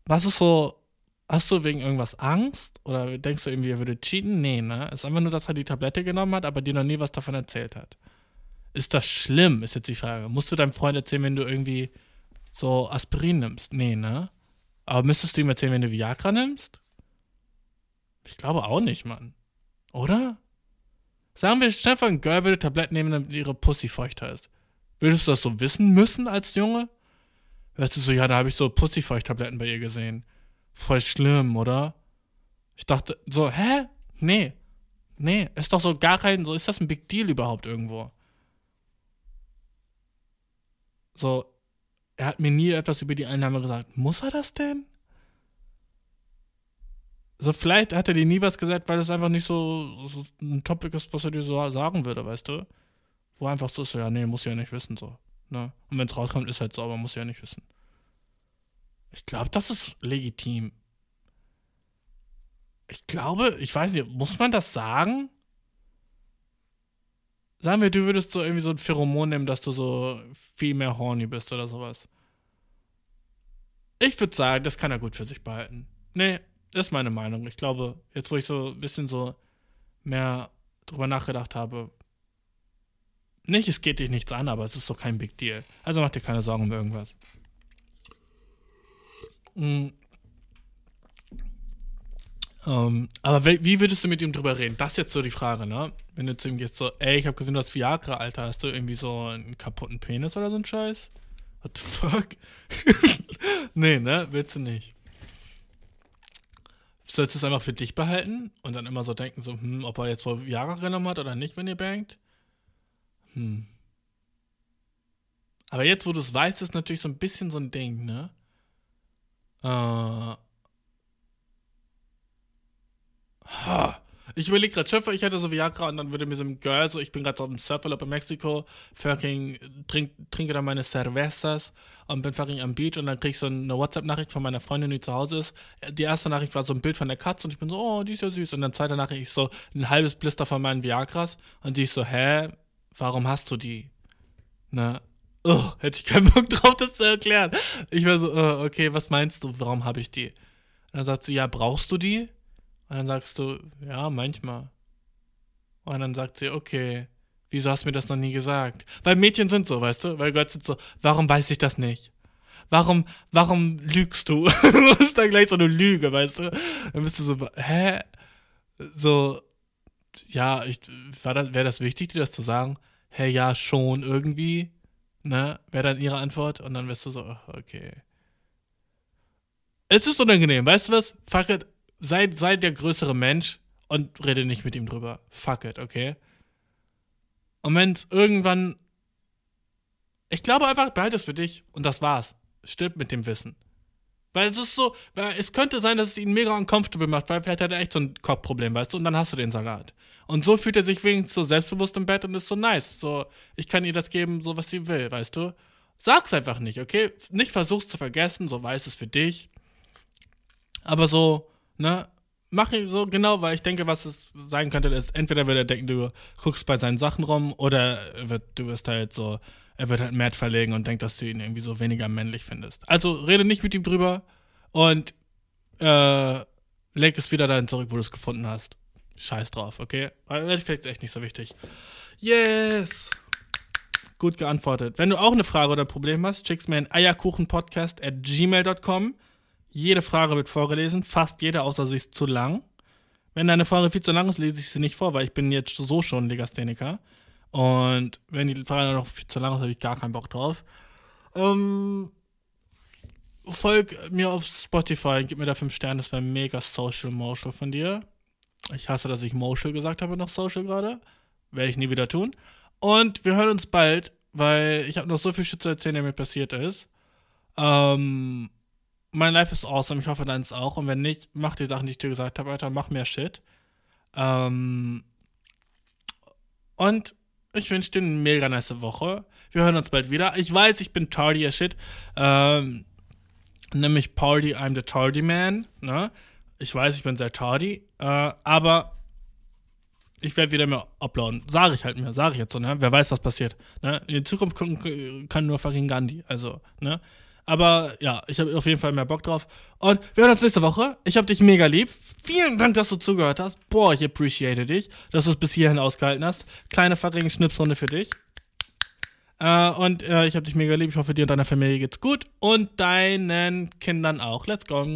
was ist so, hast du wegen irgendwas Angst? Oder denkst du irgendwie, er würde cheaten? Nee, ne? Ist einfach nur, dass er die Tablette genommen hat, aber dir noch nie was davon erzählt hat. Ist das schlimm, ist jetzt die Frage. Musst du deinem Freund erzählen, wenn du irgendwie so Aspirin nimmst? Nee, ne? Aber müsstest du ihm erzählen, wenn du Viagra nimmst? Ich glaube auch nicht, Mann. Oder? Sagen wir, Stefan, Girl würde Tabletten nehmen, damit ihre Pussy feuchter ist. Würdest du das so wissen müssen als Junge? Weißt du so, ja, da habe ich so Pussyfeucht-Tabletten bei ihr gesehen. Voll schlimm, oder? Ich dachte so, hä? Nee. Nee, ist doch so gar kein, so ist das ein Big Deal überhaupt irgendwo? So, er hat mir nie etwas über die Einnahme gesagt. Muss er das denn? So, vielleicht hat er dir nie was gesagt, weil es einfach nicht so, so ein Topic ist, was er dir so sagen würde, weißt du? Wo einfach so ist, so, ja, nee, muss ja nicht wissen, so. Ne? Und wenn es rauskommt, ist halt so, aber muss ja nicht wissen. Ich glaube, das ist legitim. Ich glaube, ich weiß nicht, muss man das sagen? Sagen wir, du würdest so irgendwie so ein Pheromon nehmen, dass du so viel mehr horny bist oder sowas. Ich würde sagen, das kann er gut für sich behalten. Nee, ist meine Meinung. Ich glaube, jetzt wo ich so ein bisschen so mehr drüber nachgedacht habe, nicht, es geht dich nichts an, aber es ist doch kein Big Deal. Also mach dir keine Sorgen um irgendwas. Mhm. Ähm, aber wie würdest du mit ihm drüber reden? Das ist jetzt so die Frage, ne? Wenn du zu ihm gehst, so, ey, ich hab gesehen, du hast Viagra, Alter, hast du irgendwie so einen kaputten Penis oder so ein Scheiß? What the fuck? nee, ne? Willst du nicht. Sollst du es einfach für dich behalten und dann immer so denken, so, hm, ob er jetzt wohl Viagra genommen hat oder nicht, wenn ihr bangt? Hm. Aber jetzt, wo du es weißt, ist natürlich so ein bisschen so ein Ding, ne? Äh. Ha. Ich überlege gerade, Schöpfer, ich hätte so Viagra und dann würde mir so ein Girl, so ich bin gerade auf dem Surferurlaub in Mexiko, fucking trink, trinke da meine Cervezas und bin fucking am Beach und dann krieg ich so eine WhatsApp-Nachricht von meiner Freundin, die zu Hause ist. Die erste Nachricht war so ein Bild von der Katze und ich bin so, oh, die ist ja süß. Und dann zweite Nachricht ist so ein halbes Blister von meinen Viagras und die ist so, hä, warum hast du die? Ne? Oh, hätte ich keinen Bock drauf, das zu erklären. Ich war so, oh, okay, was meinst du, warum habe ich die? Und dann sagt sie, ja, brauchst du die? Und dann sagst du, ja, manchmal. Und dann sagt sie, okay, wieso hast du mir das noch nie gesagt? Weil Mädchen sind so, weißt du? Weil Gott sind so, warum weiß ich das nicht? Warum, warum lügst du? das ist dann gleich so eine Lüge, weißt du? Dann bist du so, hä? So, ja, ich, war das, wäre das wichtig, dir das zu sagen? Hä, ja, schon irgendwie. Ne? Wäre dann ihre Antwort? Und dann wirst du so, okay. Es ist unangenehm, weißt du was? Fuck it. Sei, sei der größere Mensch und rede nicht mit ihm drüber. Fuck it, okay? Und wenn es irgendwann. Ich glaube einfach, behalte es für dich und das war's. Stirb mit dem Wissen. Weil es ist so, es könnte sein, dass es ihn mega uncomfortable macht, weil vielleicht hat er echt so ein Kopfproblem, weißt du, und dann hast du den Salat. Und so fühlt er sich wenigstens so selbstbewusst im Bett und ist so nice. So, ich kann ihr das geben, so was sie will, weißt du? Sag's einfach nicht, okay? Nicht versuch's zu vergessen, so weiß es für dich. Aber so, ne? Mach ihn so genau, weil ich denke, was es sein könnte, ist, entweder wird er denken, du guckst bei seinen Sachen rum, oder wird, du wirst halt so er wird halt Matt verlegen und denkt, dass du ihn irgendwie so weniger männlich findest. Also rede nicht mit ihm drüber und äh, leg es wieder dahin zurück, wo du es gefunden hast. Scheiß drauf, okay? Weil das ist echt nicht so wichtig. Yes! Gut geantwortet. Wenn du auch eine Frage oder ein Problem hast, schickst mir ein eierkuchenpodcast at gmail.com. Jede Frage wird vorgelesen, fast jede, außer sie ist zu lang. Wenn deine Frage viel zu lang ist, lese ich sie nicht vor, weil ich bin jetzt so schon Legastheniker. Und wenn die Frage noch viel zu lang ist, habe ich gar keinen Bock drauf. Ähm, folg mir auf Spotify, gib mir da 5 Sterne, das wäre mega social motion von dir. Ich hasse, dass ich Motion gesagt habe, noch social gerade. Werde ich nie wieder tun. Und wir hören uns bald, weil ich habe noch so viel Shit zu erzählen, der mir passiert ist. Ähm, mein Life ist awesome. Ich hoffe, deins auch. Und wenn nicht, mach die Sachen, die ich dir gesagt habe, Alter. Mach mehr Shit. Ähm, und Ich wünsche dir eine mega nice Woche. Wir hören uns bald wieder. Ich weiß, ich bin tardy as shit. Ähm, nämlich Party, I'm the Tardy Man. Ne? Ich weiß, ich bin sehr tardy. Äh, aber ich werde wieder mehr uploaden. Sage ich halt mir, sage ich jetzt so, ne? Wer weiß, was passiert. Ne? In die Zukunft kann nur fucking Gandhi. Also, ne? Aber ja, ich habe auf jeden Fall mehr Bock drauf. Und wir hören uns nächste Woche. Ich habe dich mega lieb. Vielen Dank, dass du zugehört hast. Boah, ich appreciate dich, dass du es bis hierhin ausgehalten hast. Kleine fucking Schnipsrunde für dich. Äh, und äh, ich habe dich mega lieb. Ich hoffe, dir und deiner Familie geht's gut. Und deinen Kindern auch. Let's go.